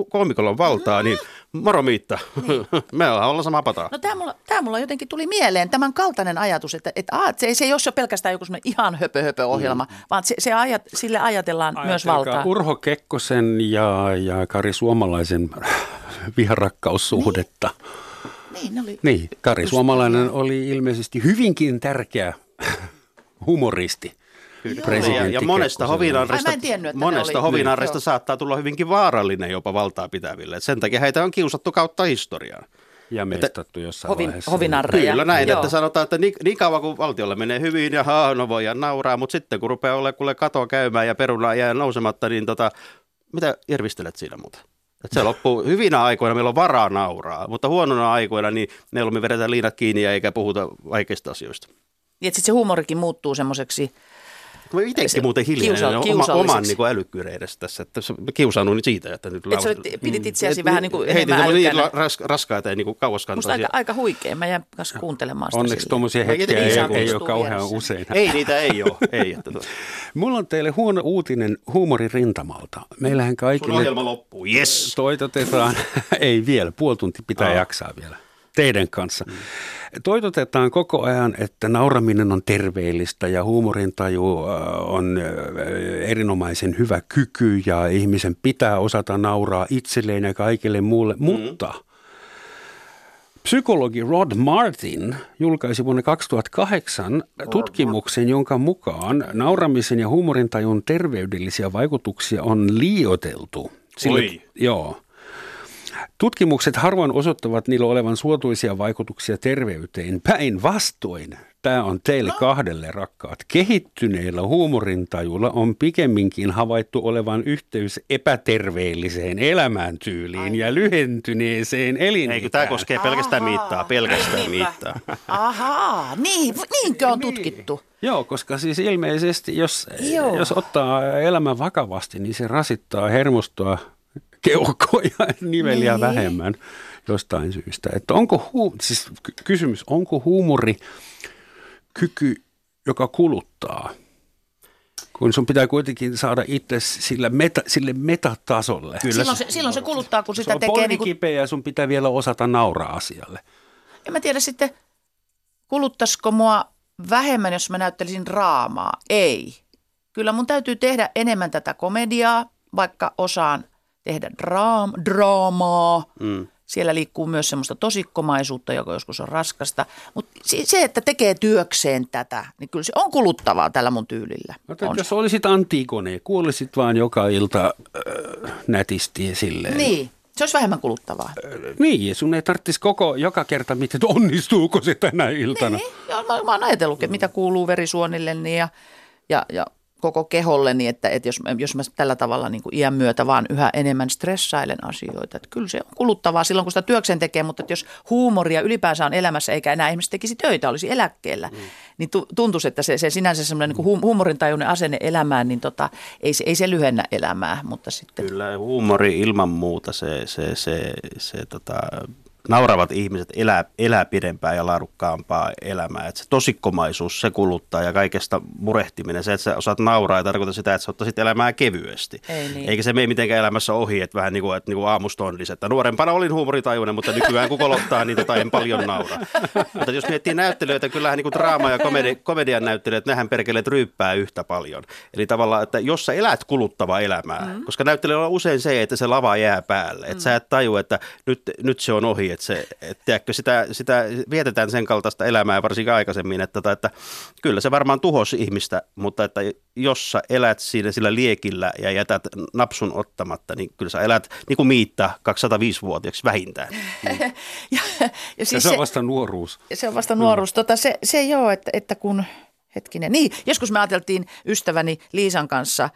S4: koomikolla on valtaa, niin moro Miitta, *laughs* me ollaan sama pataa.
S5: No tämä mulla, tää mulla jotenkin tuli mieleen tämän kaltainen ajatus, että, että, aa, että se, se ei ole pelkästään joku ihan höpö, höpö ohjelma, mm. vaan se, se ajat, sille ajatellaan myös
S3: Ajatelkaa
S5: valtaa.
S3: Urho Kekkosen ja, ja Kari Suomalaisen viharakkaussuhdetta.
S5: Niin, ne oli
S3: Niin, Kari Suomalainen oli ilmeisesti hyvinkin tärkeä *laughs* humoristi.
S4: Ja, ja monesta hovinarresta,
S5: tiennyt,
S4: monesta hovinarresta
S5: Joo.
S4: saattaa tulla hyvinkin vaarallinen jopa valtaa pitäville. Et sen takia heitä on kiusattu kautta historiaan.
S3: Ja mestattu jossain
S5: hovin,
S3: vaiheessa.
S5: hovinarreja.
S4: Kyllä näin,
S5: Joo.
S4: että sanotaan, että niin, niin kauan kuin valtiolle menee hyvin ja haa, no voidaan nauraa, mutta sitten kun rupeaa olemaan kuule katoa käymään ja peruna jää nousematta, niin tota, mitä järvistelet siinä muuta? Et se loppuu hyvinä aikoina, meillä on varaa nauraa, mutta huonona aikoina niin mieluummin vedetään liinat kiinni ja eikä puhuta vaikeista asioista.
S5: Niin, että sitten se huumorikin muuttuu semmoiseksi,
S4: Mä itsekin muuten hiljainen
S5: kiusa-
S4: oma, oman niin älykkyyden edessä tässä. Että mä kiusaannut siitä, että nyt
S5: että sä
S4: lausun-
S5: olit- pidit itseäsi
S4: Et
S5: vähän niin kuin
S4: heitin
S5: enemmän älykkäänä.
S4: niin ras, raskaita ja niin kuin
S5: Musta
S4: kauaskantoisia.
S5: aika, aika huikea. Mä jään kanssa kuuntelemaan sitä.
S3: Onneksi
S5: silleen.
S3: tuommoisia
S4: Ei,
S3: hetkiä
S4: ei,
S3: ei,
S4: ei,
S3: ole kauhean usein.
S4: Ei niitä ei ole. Ei, että to- *laughs*
S3: Mulla on teille huono uutinen huumoririntamalta. Meillähän
S4: sun
S3: kaikille
S4: ohjelma loppuu. Yes.
S3: toitotetaan, *laughs* ei vielä, puoli tuntia pitää
S4: Aa.
S3: jaksaa vielä teidän kanssa. Toitotetaan koko ajan, että nauraminen on terveellistä ja huumorintaju äh, on äh, erinomaisen hyvä kyky ja ihmisen pitää osata nauraa itselleen ja kaikille muulle, mutta Psykologi Rod Martin julkaisi vuonna 2008 tutkimuksen, jonka mukaan nauramisen ja huumorintajun terveydellisiä vaikutuksia on liioteltu.
S4: Oi.
S3: Joo. Tutkimukset harvoin osoittavat niillä olevan suotuisia vaikutuksia terveyteen. Päinvastoin. Tämä on teille kahdelle rakkaat. Kehittyneillä huumorintajulla on pikemminkin havaittu olevan yhteys epäterveelliseen elämäntyyliin ja lyhentyneeseen elinikään.
S4: Eikö tämä koskee pelkästään
S5: Ahaa.
S4: miittaa, pelkästään
S5: Niinpä.
S4: miittaa.
S5: Ahaa, niin, niinkö on tutkittu?
S3: Joo, koska siis ilmeisesti, jos,
S5: Joo.
S3: jos ottaa elämän vakavasti, niin se rasittaa hermostoa, keuhkoja *laughs* ja niveliä
S5: Niin.
S3: vähemmän jostain syystä. Että onko hu- siis ky- kysymys, onko huumori kyky, joka kuluttaa? Kun sun pitää kuitenkin saada itse sillä meta, sille metatasolle.
S4: Kyllä
S5: Silloin se, silloin se kuluttaa, kun
S3: Se
S5: sitä
S3: on
S5: tekee
S3: polvi
S5: niin kuin,
S3: ja sun pitää vielä osata nauraa asialle.
S5: en mä tiedä sitten, kuluttaisiko mua vähemmän, jos mä näyttelisin draamaa. Ei. Kyllä mun täytyy tehdä enemmän tätä komediaa, vaikka osaan tehdä draam, draamaa.
S4: Mm.
S5: Siellä liikkuu myös semmoista tosikkomaisuutta, joka joskus on raskasta. Mutta se, että tekee työkseen tätä, niin kyllä se on kuluttavaa tällä mun tyylillä.
S3: Mutta
S5: On
S3: jos
S5: se.
S3: olisit Antigone, kuulisit vaan joka ilta äh, nätisti silleen.
S5: Niin, se olisi vähemmän kuluttavaa.
S3: Niin, sun ei tarvitsisi koko, joka kerta miten, että onnistuuko se tänä iltana.
S5: Niin, joo, mä, mä oon ajatellut, että mitä kuuluu verisuonilleni ja, ja, ja koko keholleni, että, että jos, jos mä tällä tavalla niin kuin iän myötä vaan yhä enemmän stressailen asioita. Että kyllä se on kuluttavaa silloin, kun sitä työkseen tekee, mutta että jos huumoria ylipäänsä on elämässä eikä enää ihmiset tekisi töitä, olisi eläkkeellä, mm. niin tu, tuntuisi, että se, se sinänsä semmoinen niin hu, huumorintajuinen asenne elämään, niin tota, ei, se, ei se lyhennä elämää, mutta sitten...
S4: Kyllä huumori ilman muuta, se, se, se, se tota, nauravat ihmiset elää, elää pidempään ja laadukkaampaa elämää. Et se tosikkomaisuus, se kuluttaa ja kaikesta murehtiminen, se, että sä osaat nauraa, ei tarkoita sitä, että sä ottaisit elämää kevyesti.
S5: Ei niin.
S4: Eikä se mene mitenkään elämässä ohi, että vähän niin kuin, että niin kuin aamustondis, että nuorempana olin huumoritajuinen, mutta nykyään kun kolottaa, niin tota en paljon naura. mutta jos miettii näyttelijöitä, kyllähän niin kuin draama- ja komedi, komedian näyttelijät, nehän perkeleet ryyppää yhtä paljon. Eli tavallaan, että jos sä elät kuluttavaa elämää, mm. koska näyttelijällä on usein se, että se lava jää päälle. Että sä et taju, että nyt, nyt se on ohi, että, se, että tiedätkö, sitä, sitä vietetään sen kaltaista elämää varsinkin aikaisemmin, että, tota, että kyllä se varmaan tuhosi ihmistä, mutta että jos sä elät siinä sillä liekillä ja jätät napsun ottamatta, niin kyllä sä elät niin kuin Miitta 205-vuotiaaksi vähintään. *laughs*
S5: Ja, ja
S3: Ja
S5: siis
S3: se on vasta nuoruus.
S5: Se on vasta nuoruus. Tota, se, se joo, että, että kun, hetkinen, niin, joskus me ajateltiin ystäväni Liisan kanssa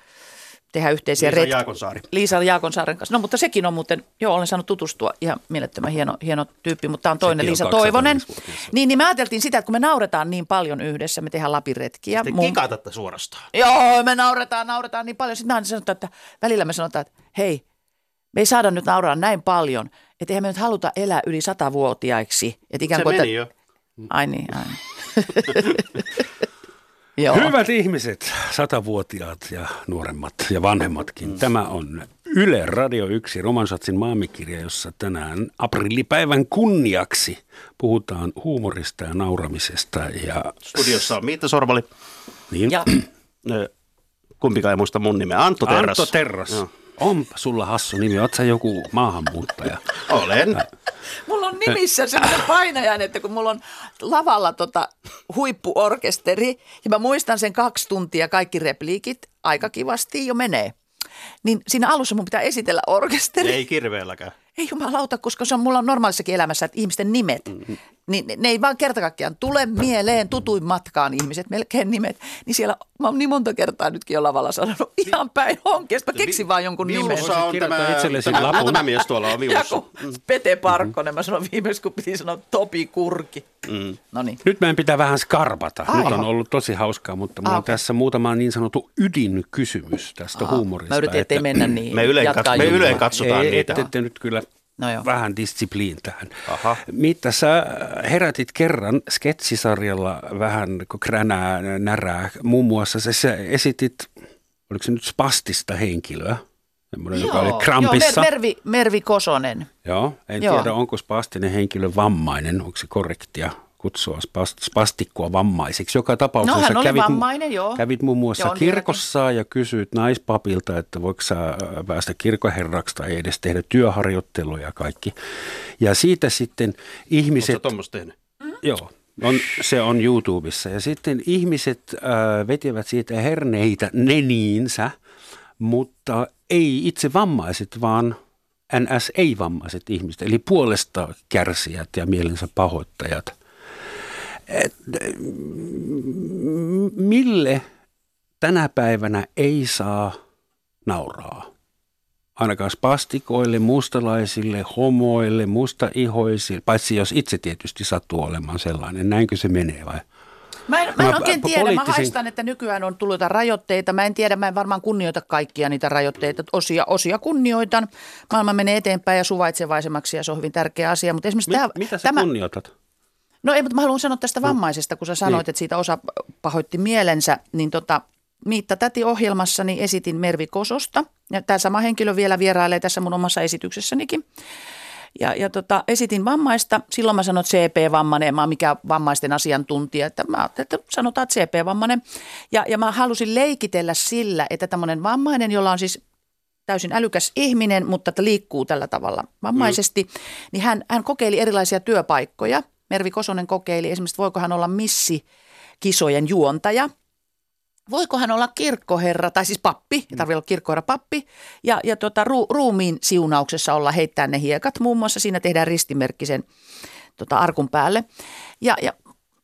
S5: tehdä yhteisiä
S4: Liisa
S5: retkiä.
S4: Jaakonsaari.
S5: Liisa Jaakonsaaren kanssa. No mutta sekin on muuten, joo olen saanut tutustua, ihan mielettömän hieno, hieno tyyppi, mutta tämä on toinen
S3: Sekin on
S5: Liisa Toivonen.
S3: 205-vuotias.
S5: Niin, niin me ajateltiin sitä, että kun me nauretaan niin paljon yhdessä, me tehdään Lapin-retkiä.
S4: Te
S5: Mun-
S4: kikatatte suorastaan.
S5: Joo, me nauretaan, nauretaan niin paljon. Sitten me aina sanotaan, että välillä me sanotaan, että hei, me ei saada nyt nauraa näin paljon, että eihän me nyt haluta elää yli satavuotiaiksi. Että ikään
S4: Se
S5: kuin,
S4: meni
S5: että,
S4: jo.
S5: Ai niin, ai niin. *laughs* Joo.
S3: Hyvät ihmiset, satavuotiaat ja nuoremmat ja vanhemmatkin.
S4: Mm.
S3: Tämä on Yle Radio 1 Romansatsin maamikirja, jossa tänään aprillipäivän kunniaksi puhutaan huumorista ja nauramisesta. Ja,
S4: Studiossa on Miitta Sorvali.
S3: niin,
S5: Ja *clears throat*
S4: Kumpikaan ei muista mun nimeä. Antto Terras.
S3: Antto Terras.
S4: Joo.
S3: On sulla hassu nimi, oot sä joku maahanmuuttaja?
S4: Olen.
S5: Mulla on nimissä semmoinen painajan, että kun mulla on lavalla tota huippuorkesteri ja mä muistan sen kaksi tuntia kaikki repliikit, aika kivasti jo menee. Niin siinä alussa mun pitää esitellä orkesteri.
S4: Ei kirveelläkään.
S5: Ei jumalauta, koska se on mulla on normaalissakin elämässä, että ihmisten nimet, mm-hmm. Niin ne, ne ei vaan kerta kaikkiaan tule mieleen tutuin matkaan ihmiset, melkein nimet. Niin siellä, mä oon niin monta kertaa nytkin jo lavalla sanonut ihan päin honkesta, mä keksin vaan jonkun nimen.
S4: Minussa on tämä,
S3: itsellesi
S4: tämä,
S3: lapun.
S4: tämä mies tuolla on
S5: Ja
S4: minussa.
S5: kun Pete Parkkonen, mä sanoin viimeksi, kun piti sanoa Topi Kurki.
S4: Mm.
S5: No niin.
S3: Nyt meidän pitää vähän skarpata.
S5: Ai.
S3: Nyt on ollut tosi hauskaa, mutta mulla on tässä muutama niin sanottu ydinkysymys tästä huumorista.
S5: Mä yritin, ettei
S3: että-
S5: mennä niin.
S4: Me yleen, me yleen katsotaan
S3: Ei,
S4: niitä.
S3: ette te nyt kyllä
S5: No joo.
S3: vähän distsipliintään.
S4: Aha.
S3: Mitä sä herätit kerran sketsisarjalla vähän kränää, närää. Muun muassa sä, sä esitit, oliko se nyt spastista henkilöä? Semmoinen, joka oli krampissa.
S5: Joo, Mer- Mervi, Mervi Kosonen.
S3: Joo, en
S5: Joo.
S3: tiedä onko spastinen henkilö vammainen, onko se korrektia kutsua spast- spastikkoa vammaiseksi. Joka tapauksessa
S5: No,
S3: kävit,
S5: vammainen, joo.
S3: kävit muun muassa
S5: Ja on
S3: kirkossa ja kysyit naispapilta, että voiko sä äh, päästä kirkoherraksi tai edes tehdä työharjoittelua ja kaikki. Ja siitä sitten
S4: Oletko
S3: ihmiset...
S4: tuommoista tehnyt?
S3: Joo, on, se on YouTubessa. Ja sitten ihmiset äh, vetivät siitä herneitä neniinsä, mutta ei itse vammaiset, vaan NS ei-vammaiset ihmiset, eli puolesta kärsijät ja mielensä pahoittajat. Mille tänä päivänä ei saa nauraa? Ainakaan spastikoille, mustalaisille, homoille, mustaihoisille, paitsi jos itse tietysti sattuu olemaan sellainen. Näinkö se menee vai?
S5: Mä en, mä en
S3: Mä
S5: oikein tiedä. Mä
S3: poliittisen-
S5: haistan, että nykyään on tullut rajoitteita. Mä en tiedä, mä en varmaan kunnioita kaikkia niitä rajoitteita. Osia, osia kunnioitan. Maailma menee eteenpäin ja suvaitsevaisemmaksi ja se on hyvin tärkeä asia. Mutta esimerkiksi
S3: Mit,
S5: tämä,
S3: mitä sä
S5: tämä,
S3: kunnioitat?
S5: No ei, mutta mä haluan sanoa tästä vammaisesta, kun sä sanoit,
S3: Niin.
S5: että siitä osa pahoitti mielensä, niin tota, Miitta Täti ohjelmassani esitin Mervi Kososta. Ja tämä sama henkilö vielä vierailee tässä mun omassa esityksessänikin. Ja, ja tota, esitin vammaista. Silloin mä sanoin, että CP-vammainen, en mä oon mikään vammaisten asiantuntija. Että mä että sanotaan, että CP-vammainen. Ja, ja mä halusin leikitellä sillä, että tämmöinen vammainen, jolla on siis täysin älykäs ihminen, mutta liikkuu tällä tavalla vammaisesti, mm. niin hän, hän kokeili erilaisia työpaikkoja. Mervi Kosonen kokeili esimerkiksi, voiko hän olla missi kisojen juontaja. Voiko hän olla kirkkoherra, tai siis pappi, ei tarvitse olla kirkkoherra pappi, ja, ja tota, ru, ruumiin siunauksessa olla heittää ne hiekat. Muun muassa siinä tehdään ristimerkkisen tota, arkun päälle. Ja, ja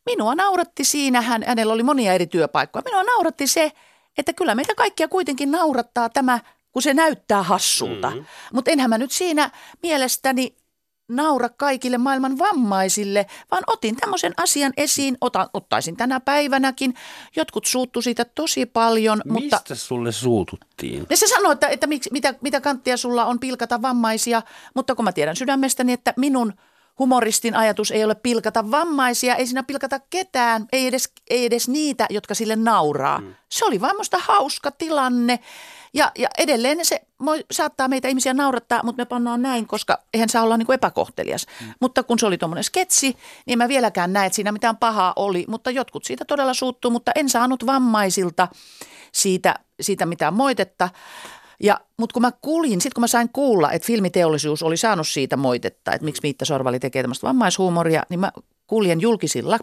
S5: minua nauratti siinä, hän, hänellä oli monia eri työpaikkoja. Minua nauratti se, että kyllä meitä kaikkia kuitenkin naurattaa tämä, kun se näyttää hassulta. Mm-hmm. Mutta enhän mä nyt siinä mielestäni naura kaikille maailman vammaisille, vaan otin tämmöisen asian esiin, Otan, ottaisin tänä päivänäkin. Jotkut suuttu siitä tosi paljon, mutta...
S3: Mistä sulle suututtiin?
S5: Ja se sanoo, että, että miksi, mitä, mitä kanttia sulla on pilkata vammaisia, mutta kun mä tiedän sydämestäni, että minun humoristin ajatus ei ole pilkata vammaisia, ei siinä pilkata ketään, ei edes, ei edes niitä, jotka sille nauraa. Mm. Se oli vaan musta hauska tilanne ja, ja edelleen se moi- saattaa meitä ihmisiä naurattaa, mutta me pannaan näin, koska eihän saa olla niin kuin epäkohtelias. Mm. Mutta kun se oli tuommoinen sketsi, niin mä vieläkään näe, että siinä mitään pahaa oli, mutta jotkut siitä todella suuttuu, mutta en saanut vammaisilta siitä, siitä mitään moitetta. Ja, mutta kun mä kuulin, sitten kun mä sain kuulla, että filmiteollisuus oli saanut siitä moitetta, että miksi Miitta Sorvali tekee tämmöistä vammaishuumoria, niin mä kuljen julkisilla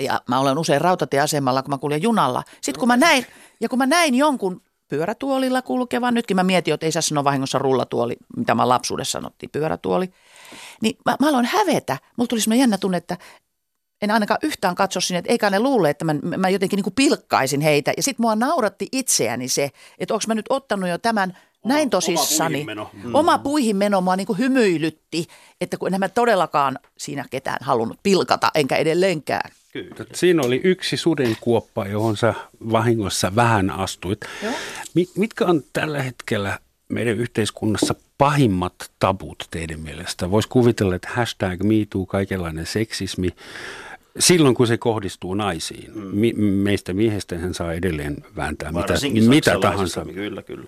S5: ja mä olen usein rautatieasemalla, kun mä kuljen junalla. Sitten kun mä näin, ja kun mä näin jonkun pyörätuolilla kulkevan, nytkin mä mietin, että ei saa sanoa vahingossa rullatuoli, mitä mä lapsuudessa sanottiin, pyörätuoli, niin mä, mä aloin hävetä. Mulla tuli semmoinen jännä tunne, että en ainakaan yhtään katso sinne, että eikä ne luule, että mä, mä jotenkin niin kuin pilkkaisin heitä. Ja sitten mua nauratti itseäni se, että onko mä nyt ottanut jo tämän näin tosissani.
S4: puihinmeno.
S5: Mm. Oma puihinmeno mua niin kuin hymyilytti, että kun en mä todellakaan siinä ketään halunnut pilkata, enkä edelleenkään.
S3: Siinä oli yksi sudenkuoppa, johon sä vahingossa vähän astuit. Mi- mitkä on tällä hetkellä meidän yhteiskunnassa pahimmat tabut teidän mielestä? Voisi kuvitella, että hashtag MeToo, kaikenlainen seksismi, silloin kun se kohdistuu naisiin. Mi- meistä miehestä hän saa edelleen vääntää mitä,
S4: Varsinkin
S3: mitä tahansa.
S4: Kyllä, kyllä.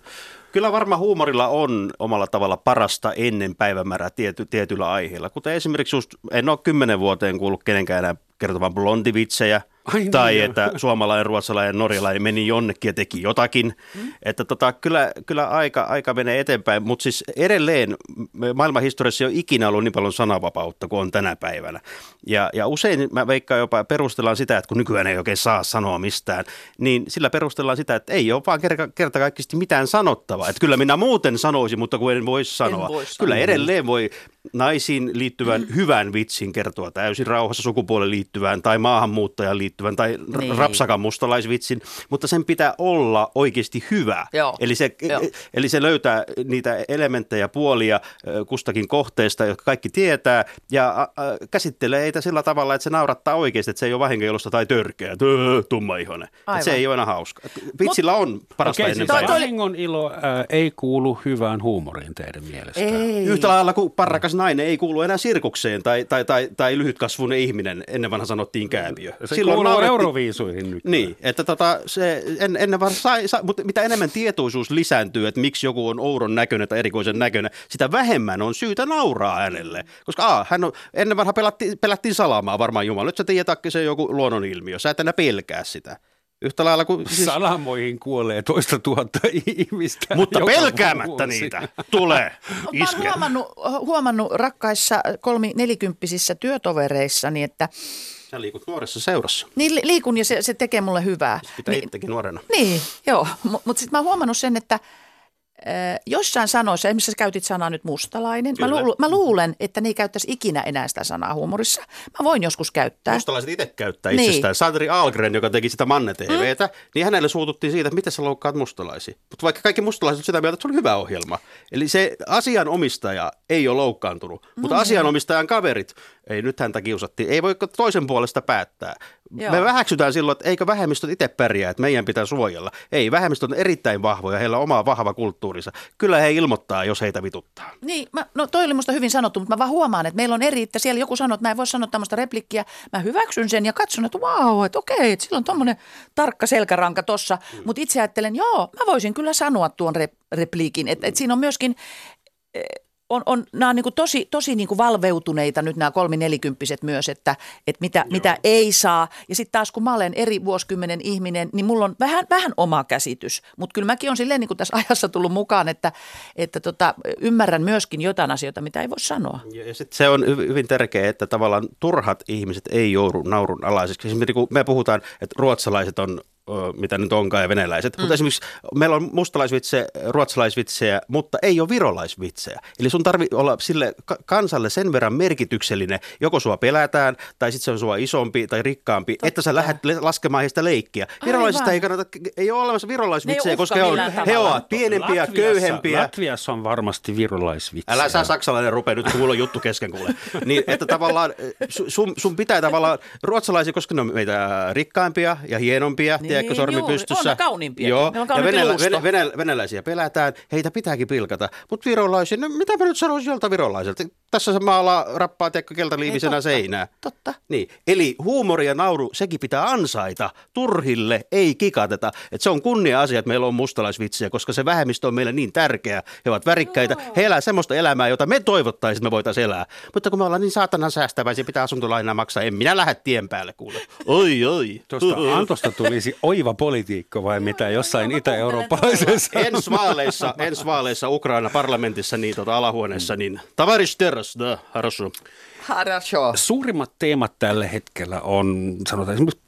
S4: Kyllä varmaan huumorilla on omalla tavalla parasta ennen päivämäärää tiety, tietyllä aiheella. Kuten esimerkiksi just, en ole kymmenen vuoteen kuullut kenenkään enää kertovan blondivitsejä.
S3: Ai niin,
S4: tai
S3: joo.
S4: että suomalainen, ruotsalainen, norjalainen meni jonnekin ja teki jotakin. Mm. Että tota, kyllä, kyllä aika, aika menee eteenpäin, mutta siis edelleen maailman historiassa ei ole ikinä ollut niin paljon sananvapautta kuin on tänä päivänä. Ja, ja usein mä veikkaan jopa perustellaan sitä, että kun nykyään ei oikein saa sanoa mistään, niin sillä perustellaan sitä, että ei ole vaan kerta, kertakaikkisesti mitään sanottavaa. Että kyllä minä muuten sanoisin, mutta kun en voisi sanoa.
S5: voi
S4: kyllä
S5: sanoa.
S4: edelleen voi naisiin liittyvän mm. hyvän vitsin kertoa täysin rauhassa sukupuoleen liittyvään tai maahanmuuttajan liittyvän tai
S5: Niin.
S4: rapsakan mustalaisvitsin, mutta sen pitää olla oikeasti hyvä.
S5: Joo.
S4: Eli, se,
S5: Joo.
S4: eli se löytää niitä elementtejä, puolia kustakin kohteesta, jotka kaikki tietää ja käsittelee heitä sillä tavalla, että se naurattaa oikeasti, että se ei ole vahingoilusta tai törkeä, että öö, tumma ihone.
S5: Aivan.
S4: Se ei ole enää hauska. Vitsillä on parasta ennen
S3: siis
S5: toi-
S3: vahingon ilo ää, ei kuulu hyvään huumoriin teidän mielestä.
S5: Ei.
S4: Yhtä lailla kuin parrakas nainen ei kuulu enää sirkukseen tai, tai, tai, tai lyhytkasvuinen ihminen, ennen vanha sanottiin kääpiö.
S3: Se kuuluu
S4: naurettiin-
S3: euroviisuihin nyt.
S4: Niin, että tota, se, en, ennen vaan sai, sai, mutta mitä enemmän tietoisuus lisääntyy, että miksi joku on ouron näköinen tai erikoisen näköinen, sitä vähemmän on syytä nauraa hänelle. Koska a, hän on, ennen vanha pelattiin, pelattiin salamaa varmaan Jumala. Nyt sä tiedät, että se on joku luonnonilmiö. Sä et enää pelkää sitä. Yhtä lailla kuin... Siis,
S3: Salamoihin kuolee toista tuhatta *laughs* ihmistä.
S4: mutta pelkäämättä
S3: vuosi.
S4: niitä. Tulee.
S5: Mut Mä oon
S4: Iske.
S5: huomannut, huomannut rakkaissa kolmi nelikymppisissä työtovereissani, että
S4: Sä liikut nuoressa seurassa.
S5: niin li- liikun ja se, se tekee mulle hyvää.
S4: Pitää
S5: Niin-
S4: itsekin nuorena.
S5: Niin, joo. Mutta mut sitten mä oon huomannut sen, että äh, jossain sanoissa, esimerkiksi sä käytit sanaa nyt mustalainen, mä, luul, mä luulen, että ne ei käyttäisi ikinä enää sitä sanaa huumorissa. Mä voin joskus käyttää.
S4: Mustalaiset itse käyttää
S5: Niin.
S4: itsestään. Sandri Algren, joka teki sitä Manne TVtä, mm. niin hänelle suututtiin siitä, että miten sä loukkaat mustalaisia. Mutta vaikka kaikki mustalaiset ovat sitä mieltä, että se oli hyvä ohjelma. Eli se asianomistaja ei ole loukkaantunut,
S5: Mm.
S4: mutta asianomistajan kaverit, ei nyt häntä kiusattiin, ei voi toisen puolesta päättää.
S5: Joo.
S4: Me väheksytään silloin, että eikö vähemmistöt itse pärjää, että meidän pitää suojella. Ei, vähemmistöt on erittäin vahvoja, heillä on oma vahva kulttuurinsa. Kyllä he ilmoittaa, jos heitä vituttaa.
S5: Niin, mä, no toi oli musta hyvin sanottu, mutta mä vaan huomaan, että meillä on eri, että siellä joku sanoo, että mä en voi sanoa tämmöistä replikkiä. Mä hyväksyn sen ja katson, että vau, että okei, että sillä on tommonen tarkka selkäranka tossa. Mm. Mutta itse ajattelen, joo, mä voisin kyllä sanoa tuon rep, repliikin, että, että siinä on myöskin on, on, nämä on niin kuin tosi, tosi niin kuin valveutuneita nyt nämä kolminelikymppiset myös, että, että mitä, mitä ei saa. Ja sitten taas kun mä olen eri vuosikymmenen ihminen, niin mulla on vähän, vähän oma käsitys. Mutta kyllä mäkin on silleen niin kuin tässä *laughs* ajassa tullut mukaan, että, että tota, ymmärrän myöskin jotain asioita, mitä ei voi sanoa.
S4: Ja sit se on hy- hyvin tärkeää, että tavallaan turhat ihmiset ei joudu naurun alaiseksi. Esimerkiksi kun me puhutaan, että ruotsalaiset on mitä nyt onkaan, ja venäläiset. Mm. Mutta esimerkiksi meillä on mustalaisvitsejä, ruotsalaisvitsejä, mutta ei ole virolaisvitsejä. Eli sun tarvii olla sille ka- kansalle sen verran merkityksellinen, joko sua pelätään, tai sitten se on sua isompi tai rikkaampi, Totta. että sä lähdet laskemaan heistä leikkiä. Virolaisista ei kannata, ei ole olemassa
S5: ei
S4: virolaisvitsejä,
S5: uhka
S4: koska he, on, he ovat pienempiä,
S3: Latviassa-
S4: köyhempiä.
S3: Latviassa on varmasti virolaisvitsejä.
S4: Älä sä saksalainen rupea nyt, kuulla juttu kesken kuule. *laughs* Niin, että tavallaan su- sun, sun pitää tavallaan, ruotsalaisia, koska ne on meitä rikkaimpia ja hienompia, niin, tiedätkö, sormi
S5: juuri.
S4: pystyssä.
S5: On ne kauniimpia.
S4: Joo,
S5: Meillä on
S4: ja venälä,
S5: luusto.
S4: venä, venä, venäläisiä pelätään, heitä pitääkin pilkata. Mutta virolaisia, no mitä mä nyt sanoisin jolta virolaiselta? Tässä se maalaa rappaa, tiedätkö, keltaliivisenä
S5: totta.
S4: seinää.
S5: Totta.
S4: Niin, eli huumori ja nauru, sekin pitää ansaita. Turhille ei kikateta. Et se on kunnia-asia, että meillä on mustalaisvitsiä, koska se vähemmistö on meille niin tärkeä. He ovat värikkäitä. He elää semmoista elämää, jota me toivottaisiin, että me voitaisiin elää. Mutta kun me ollaan niin saatanan säästäväisiä, pitää asuntolainaa maksaa. En minä lähde tien päälle, kuule. Oi, oi.
S3: Tuosta Antosta tulisi oiva politiikko vai mitä jossain itä-eurooppalaisessa.
S4: ensi vaaleissa, ensi vaaleissa Ukraina parlamentissa, niin tota alahuoneessa, niin tavarish Harrasta, harrasta.
S5: Harrasta.
S3: Suurimmat teemat tällä hetkellä on, sanotaan esimerkiksi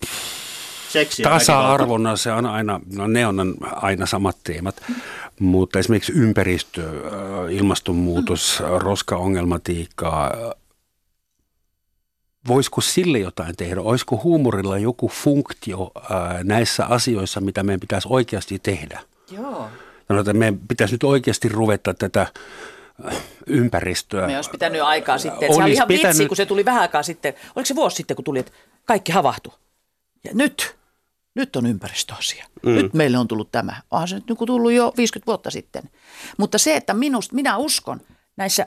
S4: Seksiä,
S3: tasa-arvona, se on aina, no ne on aina samat teemat, mutta esimerkiksi ympäristö, äh, ilmastonmuutos, mm. roskaongelmatiikka, äh, voisiko sille jotain tehdä? Olisiko huumorilla joku funktio äh, näissä asioissa, mitä meidän pitäisi oikeasti tehdä?
S5: Joo.
S3: Sanotaan, että meidän pitäisi nyt oikeasti ruveta tätä ympäristöä.
S5: Me olisi pitänyt aikaa sitten. Se
S3: Olisi
S5: oli ihan
S3: pitänyt-
S5: vitsi, kun se tuli vähän aikaa sitten. Oliko se vuosi sitten, kun tuli, että kaikki havahtu. Ja nyt, nyt on ympäristöasia. Mm. Nyt meille on tullut tämä. Onhan se nyt niin kuin tullut jo 50 vuotta sitten. Mutta se, että minusta, minä uskon näissä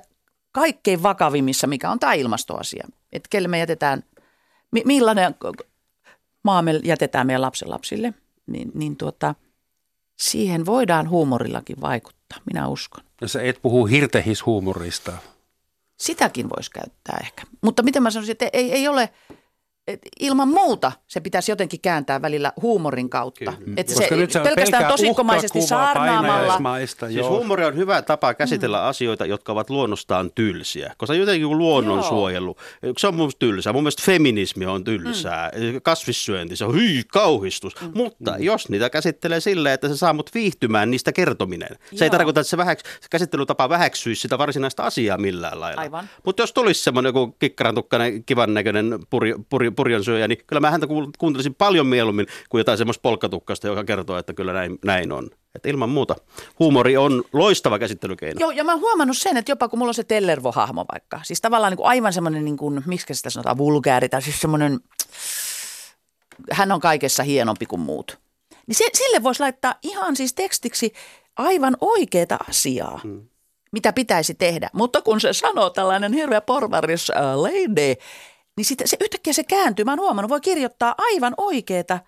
S5: kaikkein vakavimmissa, mikä on tämä ilmastoasia. Että kelle me jätetään, mi- millainen maa me jätetään meidän lapsenlapsille, niin, niin tuota, siihen voidaan huumorillakin vaikuttaa. Minä uskon.
S3: Ja sä et puhu hirtehishuumorista.
S5: Sitäkin voisi käyttää ehkä. Mutta miten mä sanoisin, että ei, ei ole, et ilman muuta se pitäisi jotenkin kääntää välillä huumorin kautta. Että se,
S3: nyt se
S5: pelkästään tosikkomaisesti saarnaamalla.
S4: Siis
S3: joo.
S4: huumori on hyvä tapa käsitellä mm. asioita, jotka ovat luonnostaan tylsiä. Koska jotenkin kuin luonnonsuojelu, se on mun mielestä tylsää. Mun mielestä feminismi on tylsää. Mm. Kasvissyönti, se on hyi, kauhistus. Mm. Mutta mm. jos niitä käsittelee silleen, että se saa mut viihtymään niistä kertominen. Se ei
S5: Joo.
S4: tarkoita, että se, vähäks, se käsittelytapa väheksyisi sitä varsinaista asiaa millään lailla. Mutta jos tulisi semmoinen joku kikkarantukkainen, kivan näköinen puri, puri, purjonsyöjä, niin kyllä mä häntä kuuntelisin paljon mieluummin kuin jotain semmoista polkkatukkasta, joka kertoo, että kyllä näin, näin on. Et ilman muuta huumori on loistava käsittelykeino.
S5: Joo, ja mä oon huomannut sen, että jopa kun mulla on se Tellervo-hahmo vaikka, siis tavallaan niin kuin aivan semmoinen, niin kuin, miksi sitä sanotaan, vulgääri, tai siis semmoinen, hän on kaikessa hienompi kuin muut. Niin se, sille voisi laittaa ihan siis tekstiksi aivan oikeita asiaa, hmm. mitä pitäisi tehdä. Mutta kun se sanoo tällainen hirveä porvaris uh, lady, niin sitten se yhtäkkiä se kääntyy. Mä oon huomannut, voi kirjoittaa aivan oikeita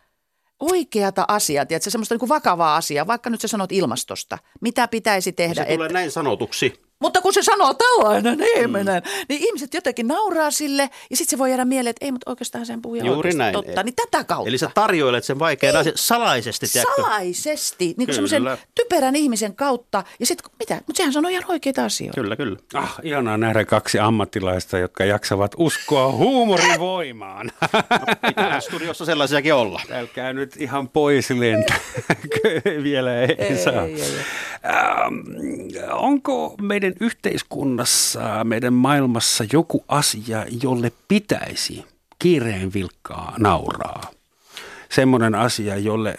S5: oikeata asiaa, tiedätkö, semmoista niin kuin vakavaa asiaa, vaikka nyt sä sanot ilmastosta, mitä pitäisi tehdä.
S4: Se tulee näin sanotuksi.
S5: Mutta kun se sanoo tällainen ihminen, mm. niin ihmiset jotenkin nauraa sille ja sitten se voi jäädä mieleen, että ei, mutta oikeastaan sen puhuja
S4: Juuri
S5: oikeasti
S4: näin.
S5: totta. Niin tätä kautta.
S4: Eli sä tarjoilet sen vaikean asian salaisesti, tiedätkö?
S5: Salaisesti, niin kuin semmoisen typerän ihmisen kautta. Ja sitten mitä? Mutta sehän sanoo ihan oikeita asioita.
S4: Kyllä, kyllä.
S3: Ah, ihanaa nähdä kaksi ammattilaista, jotka jaksavat uskoa huumorin voimaan. *laughs*
S4: Pitää studiossa sellaisiakin olla.
S3: Älkää nyt ihan pois lentä. *laughs* Vielä ei, ei saa.
S5: ei, ei.
S3: Ähm, onko meidän yhteiskunnassa, meidän maailmassa joku asia, jolle pitäisi kiireen vilkkaa nauraa? Semmoinen asia, jolle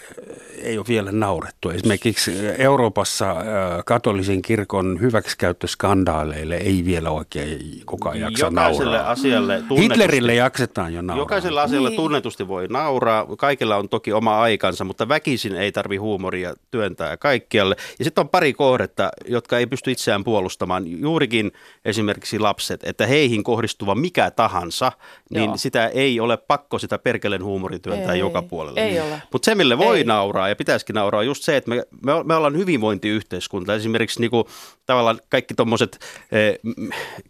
S3: ei ole vielä naurettu. Esimerkiksi Euroopassa äh, katolisen kirkon hyväksikäyttöskandaaleille ei vielä oikein kukaan jaksa
S4: Jokaiselle
S3: nauraa.
S4: asialle tunnetusti,
S3: Hitlerille jaksetaan jo nauraa.
S4: Jokaisella asialla
S5: Niin.
S4: tunnetusti voi nauraa. Kaikilla on toki oma aikansa, mutta väkisin ei tarvi huumoria työntää kaikkialle. Ja sitten on pari kohdetta, jotka ei pysty itseään puolustamaan. Juurikin esimerkiksi lapset, että heihin kohdistuva mikä tahansa, niin
S5: Joo.
S4: sitä ei ole pakko sitä perkeleen huumoria työntää
S5: Ei,
S4: joka puolelle.
S5: ei ole.
S4: Mutta se, mille voi
S5: Ei.
S4: nauraa ja pitäisikin nauraa, just se, että me, me, me ollaan hyvinvointiyhteiskunta. Esimerkiksi niinku, tavallaan kaikki tuommoiset eh,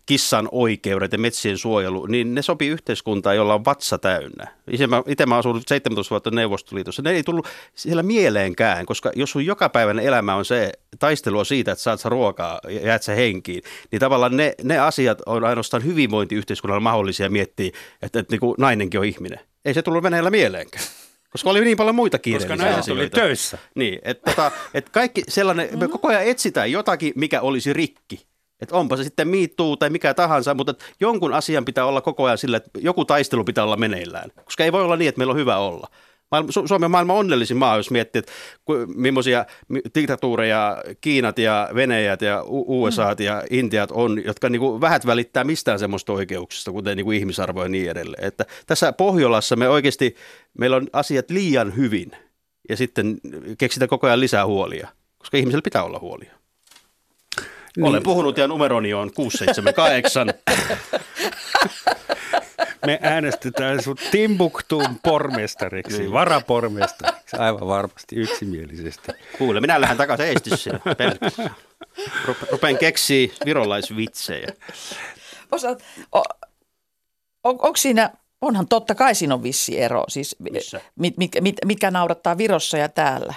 S4: kissan oikeudet ja metsien suojelu, niin ne sopii yhteiskuntaan, jolla on vatsa täynnä. Itse mä, itse mä asun 17 vuotta Neuvostoliitossa. Ne ei tullut siellä mieleenkään, koska jos sun jokapäiväinen elämä on se taistelua siitä, että saat sä ruokaa ja jäät sä henkiin, niin tavallaan ne, ne asiat on ainoastaan hyvinvointiyhteiskunnalla mahdollisia miettiä, että, että niin kuin nainenkin on ihminen. Ei se tullut Venäjällä mieleenkään. Koska oli niin paljon muita kiireellisiä
S3: naiset
S4: asioita.
S3: oli töissä.
S4: Niin, että tota, et kaikki sellainen, me koko ajan etsitään jotakin, mikä olisi rikki. Että onpa se sitten miittuu tai mikä tahansa, mutta jonkun asian pitää olla koko ajan sillä, että joku taistelu pitää olla meneillään. Koska ei voi olla niin, että meillä on hyvä olla. Maailma, Su- Suomi on maailman onnellisin maa, jos miettii, että ku- millaisia mi- diktatuureja Kiinat ja Venäjät ja U- USAt ja Intiat on, jotka niinku vähät välittää mistään semmoista oikeuksista, kuten niinku ihmisarvo ja niin edelleen. Että tässä Pohjolassa me oikeasti, meillä on asiat liian hyvin ja sitten keksitään koko ajan lisää huolia, koska ihmisellä pitää olla huolia. Niin. Olen puhunut ja numeroni on 678. *laughs*
S3: Me äänestetään sut Timbuktuun pormestariksi,
S4: Niin.
S3: varapormestariksi, aivan varmasti yksimielisesti.
S4: Kuule, minä lähden takaisin Eestissä. Pelkästään. Rupe- Rupean keksiä virolaisvitsejä.
S5: Osaat, o, on, onko siinä, onhan totta kai siinä on vissi ero, siis mit, mit, mit, mitkä naurattaa Virossa ja täällä.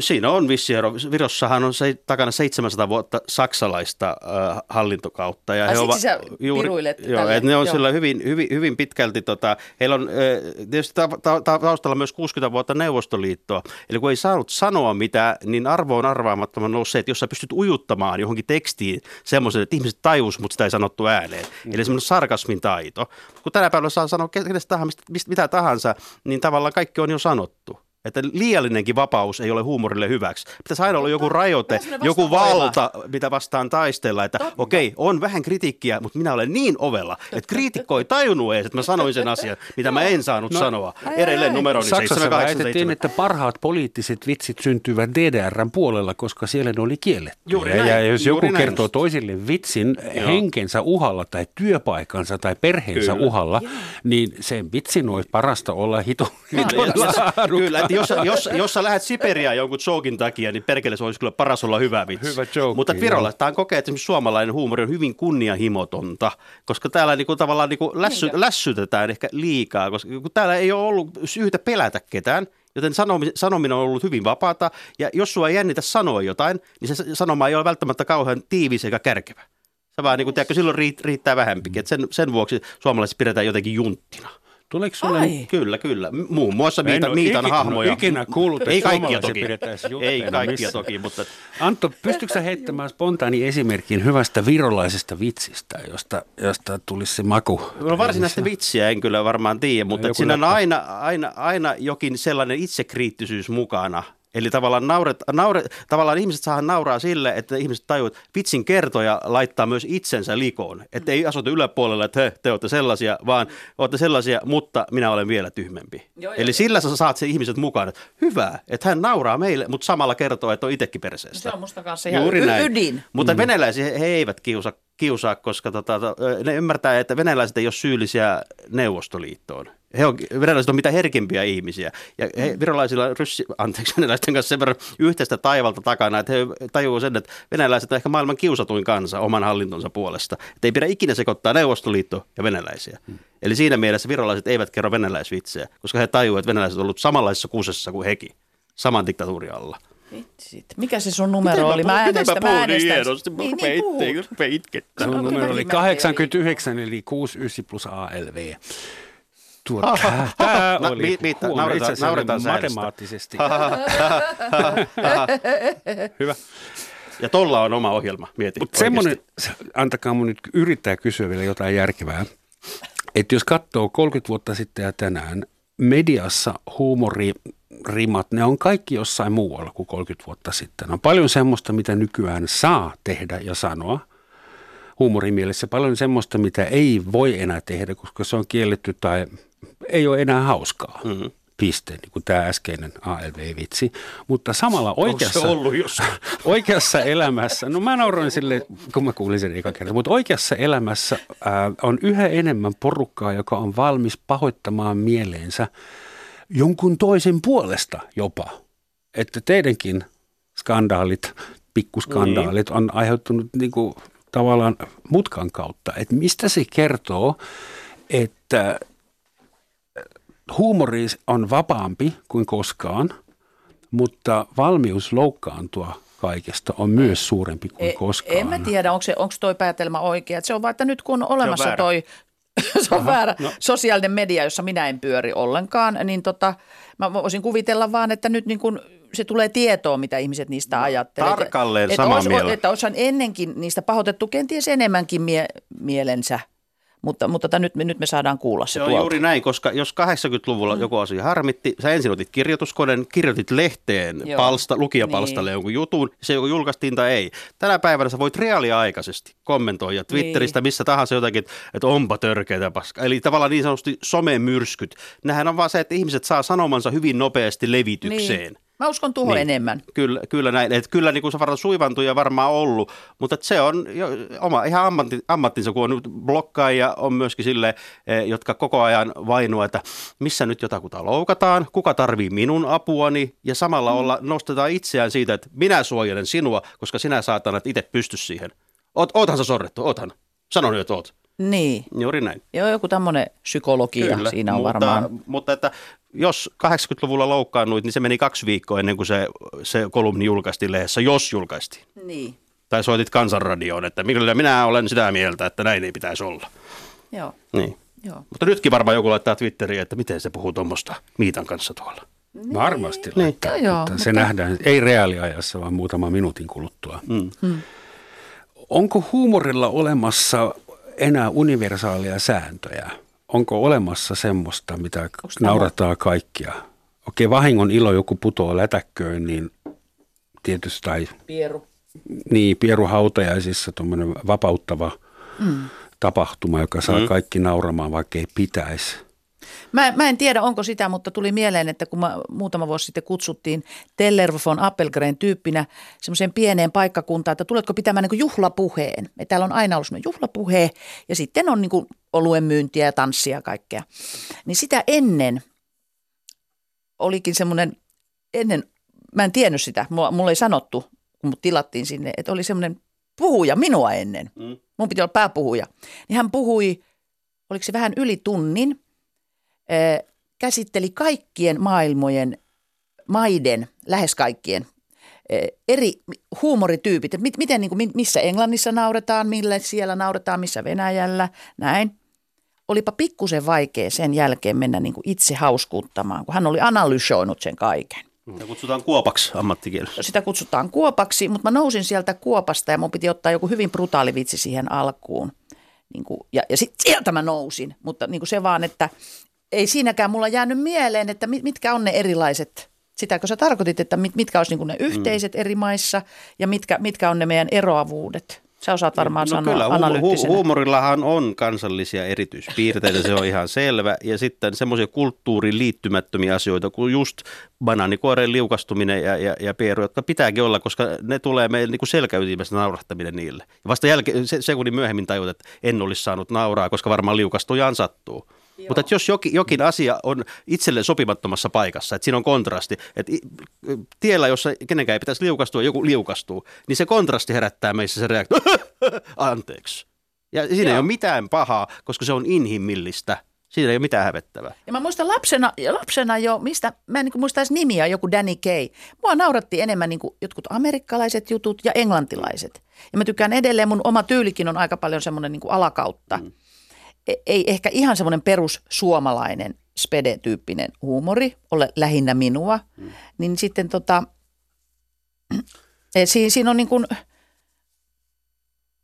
S4: Siinä on vissi ero. Virossahan on se, takana 700 vuotta saksalaista äh, hallintokautta. Ja
S5: Ai, siksi sä piruilet
S4: joo, et ne on
S5: joo.
S4: sillä hyvin, hyvin, hyvin pitkälti, tota, heillä on äh, tietysti ta, ta, ta, taustalla myös 60 vuotta Neuvostoliittoa. Eli kun ei saanut sanoa mitään, niin arvo on arvaamattoman noussut se, että jos sä pystyt ujuttamaan johonkin tekstiin semmoisen, että ihmiset tajus, mutta sitä ei sanottu ääneen. Mm. Eli semmoinen sarkasmin taito. Kun tänä päivänä saa sanoa kenestä tahansa, mistä, mitä tahansa, niin tavallaan kaikki on jo sanottu. Että liiallinenkin vapaus ei ole huumorille hyväksi. Pitäisi aina olla joku rajoite, joku valta, mitä vastaan taistella. Että
S5: Totta.
S4: okei, on vähän kritiikkiä, mutta minä olen niin ovella, että kriitikko ei tajunnut edes, että mä sanoin sen asian, mitä mä en saanut sanoa. Edelleen numeroni
S3: Saksassa väitettiin,
S4: 787.
S3: että parhaat poliittiset vitsit syntyvät DDRn puolella, koska siellä ne oli kielletty.
S4: Juuri
S3: ja,
S4: näin,
S3: ja jos
S4: juuri
S3: joku
S4: näin.
S3: kertoo toisille vitsin
S4: Joo.
S3: henkensä uhalla tai työpaikansa tai perheensä
S4: Kyllä.
S3: uhalla, niin sen vitsin olisi parasta olla hito, laadukkaana.
S4: Kyllä, että jos, jos, jos sä lähdet Siperiaan jonkun jokin takia, niin perkele se olisi kyllä paras olla hyvä vitsi.
S3: Hyvä joke,
S4: Mutta
S3: joo.
S4: virolaistaan kokee, että esimerkiksi suomalainen huumori on hyvin kunnianhimotonta, koska täällä niinku tavallaan niinku lässy, lässytetään ehkä liikaa, koska kun täällä ei ole ollut syytä pelätä ketään, joten sanomi- sanominen on ollut hyvin vapaata, ja jos sua ei jännitä sanoa jotain, niin se sanoma ei ole välttämättä kauhean tiivis eikä kärkevä. Se vaan, niin kuin, tiedätkö, silloin riitt- riittää vähempikin. Et sen, sen vuoksi suomalaiset pidetään jotenkin junttina.
S3: Tuleeko sulle...
S5: Ai.
S4: Kyllä, kyllä. Muun muassa
S3: Mä en
S4: Miitan,
S3: oo
S4: Miitan
S3: ikinä-
S4: hahmoja.
S3: ikinä kuullut, että
S4: Ei kaikkia toki. Ei kaikkia
S3: missään.
S4: toki, mutta
S3: Antto, pystytkö sä heittämään spontaani esimerkin hyvästä virolaisesta vitsistä, josta, josta tulisi se maku?
S4: No varsinaista vitsiä en kyllä varmaan tiedä, mutta siinä on aina, aina, aina jokin sellainen itsekriittisyys mukana. Eli tavallaan, nauret, naure, tavallaan ihmiset saa nauraa sille, että ihmiset tajuavat, että vitsin kertoja laittaa myös itsensä likoon. Että ei asuta yläpuolella, että he, te olette sellaisia, vaan olette sellaisia, mutta minä olen vielä tyhmempi.
S5: Joo,
S4: Eli
S5: joo,
S4: sillä sä saat sen ihmiset mukaan, että hyvä, että hän nauraa meille, mutta samalla kertoo, että on itsekin perseestä.
S5: Se on musta kanssa ihan
S4: Juuri
S5: y-
S4: näin.
S5: ydin.
S4: Mutta mm. venäläisiä he, he eivät kiusa, kiusaa, koska tota, to- ne ymmärtää, että venäläiset ei ole syyllisiä Neuvostoliittoon. He on, venäläiset on mitä herkimpiä ihmisiä. Ja he, virolaisilla on ryssi, anteeksi, venäläisten kanssa sen verran yhteistä taivalta takana, että he tajuaa sen, että venäläiset on ehkä maailman kiusatuin kansa oman hallintonsa puolesta. Että ei pidä ikinä sekoittaa Neuvostoliitto ja venäläisiä. Mm. Eli siinä mielessä virolaiset eivät kerro venäläisvitsejä, koska he tajuavat, että venäläiset ovat olleet samanlaisessa kusessa kuin hekin, saman diktatuurin alla.
S5: Vitsit. Mikä se sun numero oli? Mä äänestän. Mä äänestän. Niin, niin, puhu.
S4: itkettää.
S3: Sun
S5: Sanonko
S3: numero oli
S5: mäkin
S3: 89, eli 69 plus ALV. Tuo, *laughs* tämä oli
S4: mi- Miitta,
S3: huono.
S4: nauretaan-
S3: Itse
S4: nauretaan
S3: matemaattisesti. *laughs* Hyvä.
S4: Ja tolla on oma ohjelma, mieti.
S3: Mutta semmoinen, antakaa mun nyt yrittää kysyä vielä jotain järkevää. Että jos katsoo 30 vuotta sitten ja tänään, mediassa huumoririmat, ne on kaikki jossain muualla kuin 30 vuotta sitten. On paljon semmoista, mitä nykyään saa tehdä ja sanoa huumorimielessä. Paljon semmoista, mitä ei voi enää tehdä, koska se on kielletty tai ei ole enää hauskaa. Mm-hmm. Piste, niin kuin tämä äskeinen ALV-vitsi. Mutta samalla oikeassa,
S4: se ollut jossain? *laughs*
S3: oikeassa elämässä, no mä nauroin sille, kun mä kuulin sen eka kerran, mutta oikeassa elämässä ää, on yhä enemmän porukkaa, joka on valmis pahoittamaan mieleensä jonkun toisen puolesta jopa. Että teidänkin skandaalit, pikkuskandaalit on aiheuttanut niin kuin, tavallaan mutkan kautta. Että mistä se kertoo, että huumori on vapaampi kuin koskaan, mutta valmius loukkaantua kaikesta on myös suurempi kuin
S5: E-
S3: koskaan.
S5: En mä tiedä, onko, se, onko toi päätelmä oikea. Et Se on vaan, että nyt kun on olemassa
S4: väärä.
S5: toi se on väärä sosiaalinen media, jossa minä en pyöri ollenkaan, niin tota, mä voisin kuvitella vaan, että nyt niin kun se tulee tietoon, mitä ihmiset niistä no, ajattelee.
S4: tarkalleen
S5: Et
S4: samaa
S5: ois-
S4: mieltä.
S5: Että olisihan ennenkin niistä pahoitettu kenties enemmänkin mie- mielensä, mutta, mutta tota, nyt, me, nyt me saadaan kuulla se,
S4: Se on
S5: tuolta.
S4: juuri näin, koska jos 80-luvulla joku asia harmitti, sä ensin otit kirjoituskoneen, kirjoitit lehteen
S5: Joo.
S4: palsta, lukijapalstalle
S5: Niin.
S4: jonkun jutun, se joko julkaistiin tai ei. Tänä päivänä sä voit reaaliaikaisesti kommentoida Twitteristä,
S5: Niin.
S4: missä tahansa jotakin, että- että onpa törkeitä paska. Eli tavallaan niin sanotusti somemyrskyt. Nähän on vaan se, että ihmiset saa sanomansa hyvin nopeasti levitykseen.
S5: Niin. Mä uskon tuohon
S4: Niin.
S5: enemmän.
S4: Kyllä, kyllä näin. Et kyllä niin kuin se varmaan suivantuja varmaan ollut, mutta se on jo, oma ihan ammatti, ammattinsa, kun on nyt blokkaajia, on myöskin sille, eh, jotka koko ajan vainua, että missä nyt jotakuta loukataan, kuka tarvii minun apuani ja samalla olla, nostetaan itseään siitä, että minä suojelen sinua, koska sinä saatana et itse pysty siihen. Oot, oothan sä sorrettu, oothan. Sano nyt, että oot.
S5: Niin.
S4: Juuri näin.
S5: Joo, joku tämmöinen psykologia Kyllä, siinä on
S4: mutta,
S5: varmaan.
S4: Mutta että jos 80-luvulla loukkaannuit, niin se meni kaksi viikkoa ennen kuin se, se kolumni julkaistiin lehdessä, jos julkaistiin.
S5: Niin.
S4: Tai soitit kansanradioon, että kyllä minä olen sitä mieltä, että näin ei pitäisi olla.
S5: Joo,
S4: Niin.
S5: joo.
S4: Mutta nytkin varmaan joku laittaa Twitteriin, että miten se puhuu tuommoista Miitan kanssa tuolla.
S3: Varmasti laittaa,
S5: Joo, joo,
S3: mutta se
S5: mutta-
S3: nähdään, ei reaaliajassa, vaan muutama minuutin kuluttua. Mm. Onko huumorilla olemassa enää universaalia sääntöjä? Onko olemassa semmoista, mitä
S5: tämä-
S3: naurataan kaikkia? Okei, vahingon ilo joku putoo lätäkköön, niin tietysti, tai
S5: Pieru.
S3: niin, Pieru Hautajaisissa tuommoinen vapauttava mm. tapahtuma, joka saa mm. kaikki nauramaan, vaikka ei pitäisi.
S5: Mä, mä en tiedä, onko sitä, mutta tuli mieleen, että kun mä, muutama vuosi sitten kutsuttiin Teller von Appelgren tyyppinä semmoiseen pieneen paikkakuntaan, että tuletko pitämään niin juhlapuheen. Ja täällä on aina ollut semmoinen juhlapuhe ja sitten on niin kuin oluen myyntiä ja tanssia ja kaikkea. Niin sitä ennen olikin semmoinen ennen, mä en tiennyt sitä, mulla, mulla ei sanottu, kun mut tilattiin sinne, että oli semmoinen puhuja minua ennen. Mm. Mun piti olla pääpuhuja. Niin hän puhui, oliko se vähän yli tunnin, käsitteli kaikkien maailmojen maiden, lähes kaikkien eri huumorityypit, että miten, niin kuin, missä Englannissa nauretaan, millä siellä nauretaan, missä Venäjällä, näin. Olipa pikkusen vaikea sen jälkeen mennä niin kuin itse hauskuuttamaan, kun hän oli analysoinut sen kaiken.
S4: Sitä kutsutaan kuopaksi ammattikielessä.
S5: Sitä kutsutaan kuopaksi, mutta mä nousin sieltä kuopasta ja mun piti ottaa joku hyvin brutaali vitsi siihen alkuun. Niin kuin, ja ja sitten sieltä mä nousin, mutta niin kuin se vaan, että ei siinäkään mulla jäänyt mieleen, että mitkä on ne erilaiset, sitäkö sä tarkoitit, että mitkä olisi niin ne mm. yhteiset mm. eri maissa ja mitkä, mitkä on ne meidän eroavuudet? Sä osaat varmaan no, sanoa kyllä, hu-
S4: huumorillahan on kansallisia erityispiirteitä, se on ihan selvä. Ja sitten semmoisia kulttuuriin liittymättömiä asioita kuin just banaanikuoreen liukastuminen ja, ja, ja pieru, jotka pitääkin olla, koska ne tulee meille niin selkäytimestä naurahtaminen niille. Ja vasta jälkeen, se, sekunnin myöhemmin tajut, että en olisi saanut nauraa, koska varmaan liukastujaan sattuu. Joo. Mutta jos jokin, jokin asia on itselle sopimattomassa paikassa, että siinä on kontrasti, että tiellä, jossa kenenkään ei pitäisi liukastua, joku liukastuu, niin se kontrasti herättää meissä se reaktio, *laughs* anteeksi. Ja siinä Joo. ei ole mitään pahaa, koska se on inhimillistä. Siinä ei ole mitään hävettävää.
S5: Ja mä muistan lapsena, lapsena jo, mistä, mä en niin muista edes nimiä, joku Danny Kay. Mua nauratti enemmän niin jotkut amerikkalaiset jutut ja englantilaiset. Ja mä tykkään edelleen, mun oma tyylikin on aika paljon semmoinen niin alakautta. Mm. E, ei ehkä ihan semmoinen perus suomalainen spede-tyyppinen huumori ole lähinnä minua, mm. niin sitten tota, siinä, siinä on niin kuin,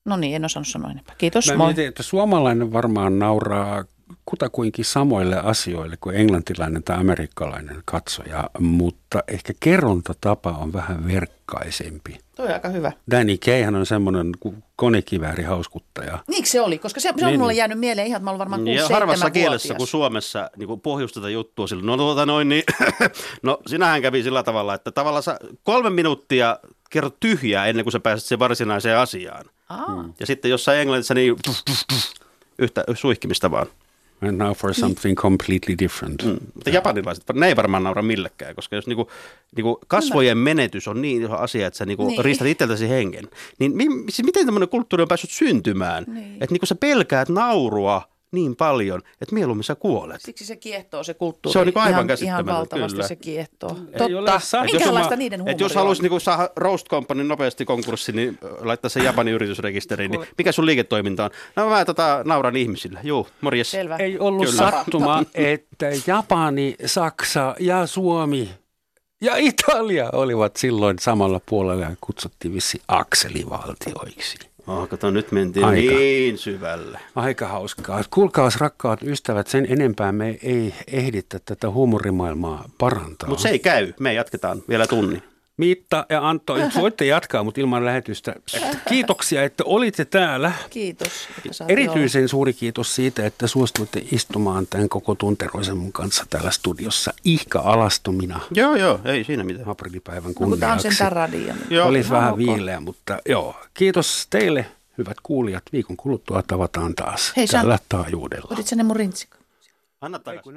S5: no niin, en osannut sanoa enempää. Kiitos,
S3: Mä
S5: moi.
S3: Mietin, että suomalainen varmaan nauraa kutakuinkin samoille asioille kuin englantilainen tai amerikkalainen katsoja, mutta ehkä kerrontatapa on vähän verkkaisempi.
S5: Toi on aika hyvä.
S3: Danny Kayhan on semmoinen konekivääri hauskuttaja.
S5: Niin se oli? Koska se, se on niin. mulle jäänyt mieleen ihan, että mä olen varmaan 6 ja
S4: harvassa kielessä kuin Suomessa niin kuin pohjustetaan juttua sillä, no tuota noin, niin, *coughs* no sinähän kävi sillä tavalla, että tavallaan sä kolme minuuttia kerrot tyhjää ennen kuin sä pääset siihen varsinaiseen asiaan. Aa. Ja sitten jossain englannissa niin yhtä suihkimista vaan.
S3: And now for something completely different. Mm.
S4: Mutta japanilaiset, ne ei varmaan naura millekään, koska jos niinku, niinku kasvojen menetys on niin iso asia, että sä niinku niin. riistät itseltäsi hengen, niin mi, siis miten tämmöinen kulttuuri on päässyt syntymään? Niin. Että niinku sä pelkäät naurua niin paljon, että mieluummin sä kuolet.
S5: Siksi se kiehtoo se kulttuuri.
S4: Se on niin aivan
S5: ihan, ihan valtavasti
S4: kyllä.
S5: se kiehtoo. Ei Totta. Minkälaista niiden huumoria
S4: Jos haluaisi niin saada Roast Company nopeasti konkurssi, niin laittaa se Japanin yritysrekisteriin. Niin mikä sun liiketoiminta on? No mä tota, nauran ihmisille. Juu, morjes.
S3: Selvä. Ei ollut kyllä. sattuma, *laughs* että Japani, Saksa ja Suomi ja Italia olivat silloin samalla puolella ja kutsuttiin vissi akselivaltioiksi.
S4: Oh, kato, nyt mentiin Aika. niin syvälle.
S3: Aika hauskaa. Kuulkaas rakkaat ystävät, sen enempää me ei ehditä tätä huumorimaailmaa parantaa.
S4: Mutta se ei käy. Me jatketaan vielä tunnin.
S3: Miitta ja Antto, *laughs* voitte jatkaa, mutta ilman lähetystä. Kiitoksia, että olitte täällä.
S5: Kiitos.
S3: Erityisen olla. suuri kiitos siitä, että suostuitte istumaan tämän koko tunteroisen mun kanssa täällä studiossa. Ihka alastomina.
S4: Joo, joo, ei siinä mitään.
S3: Aprillipäivän kunniaksi.
S5: No, tämä on radio.
S3: Olisi vähän okay. viileä, mutta joo. Kiitos teille, hyvät kuulijat. Viikon kuluttua tavataan taas Hei, tällä taajuudella.
S5: Otit sen mun rintsikon?
S4: Anna takaisin.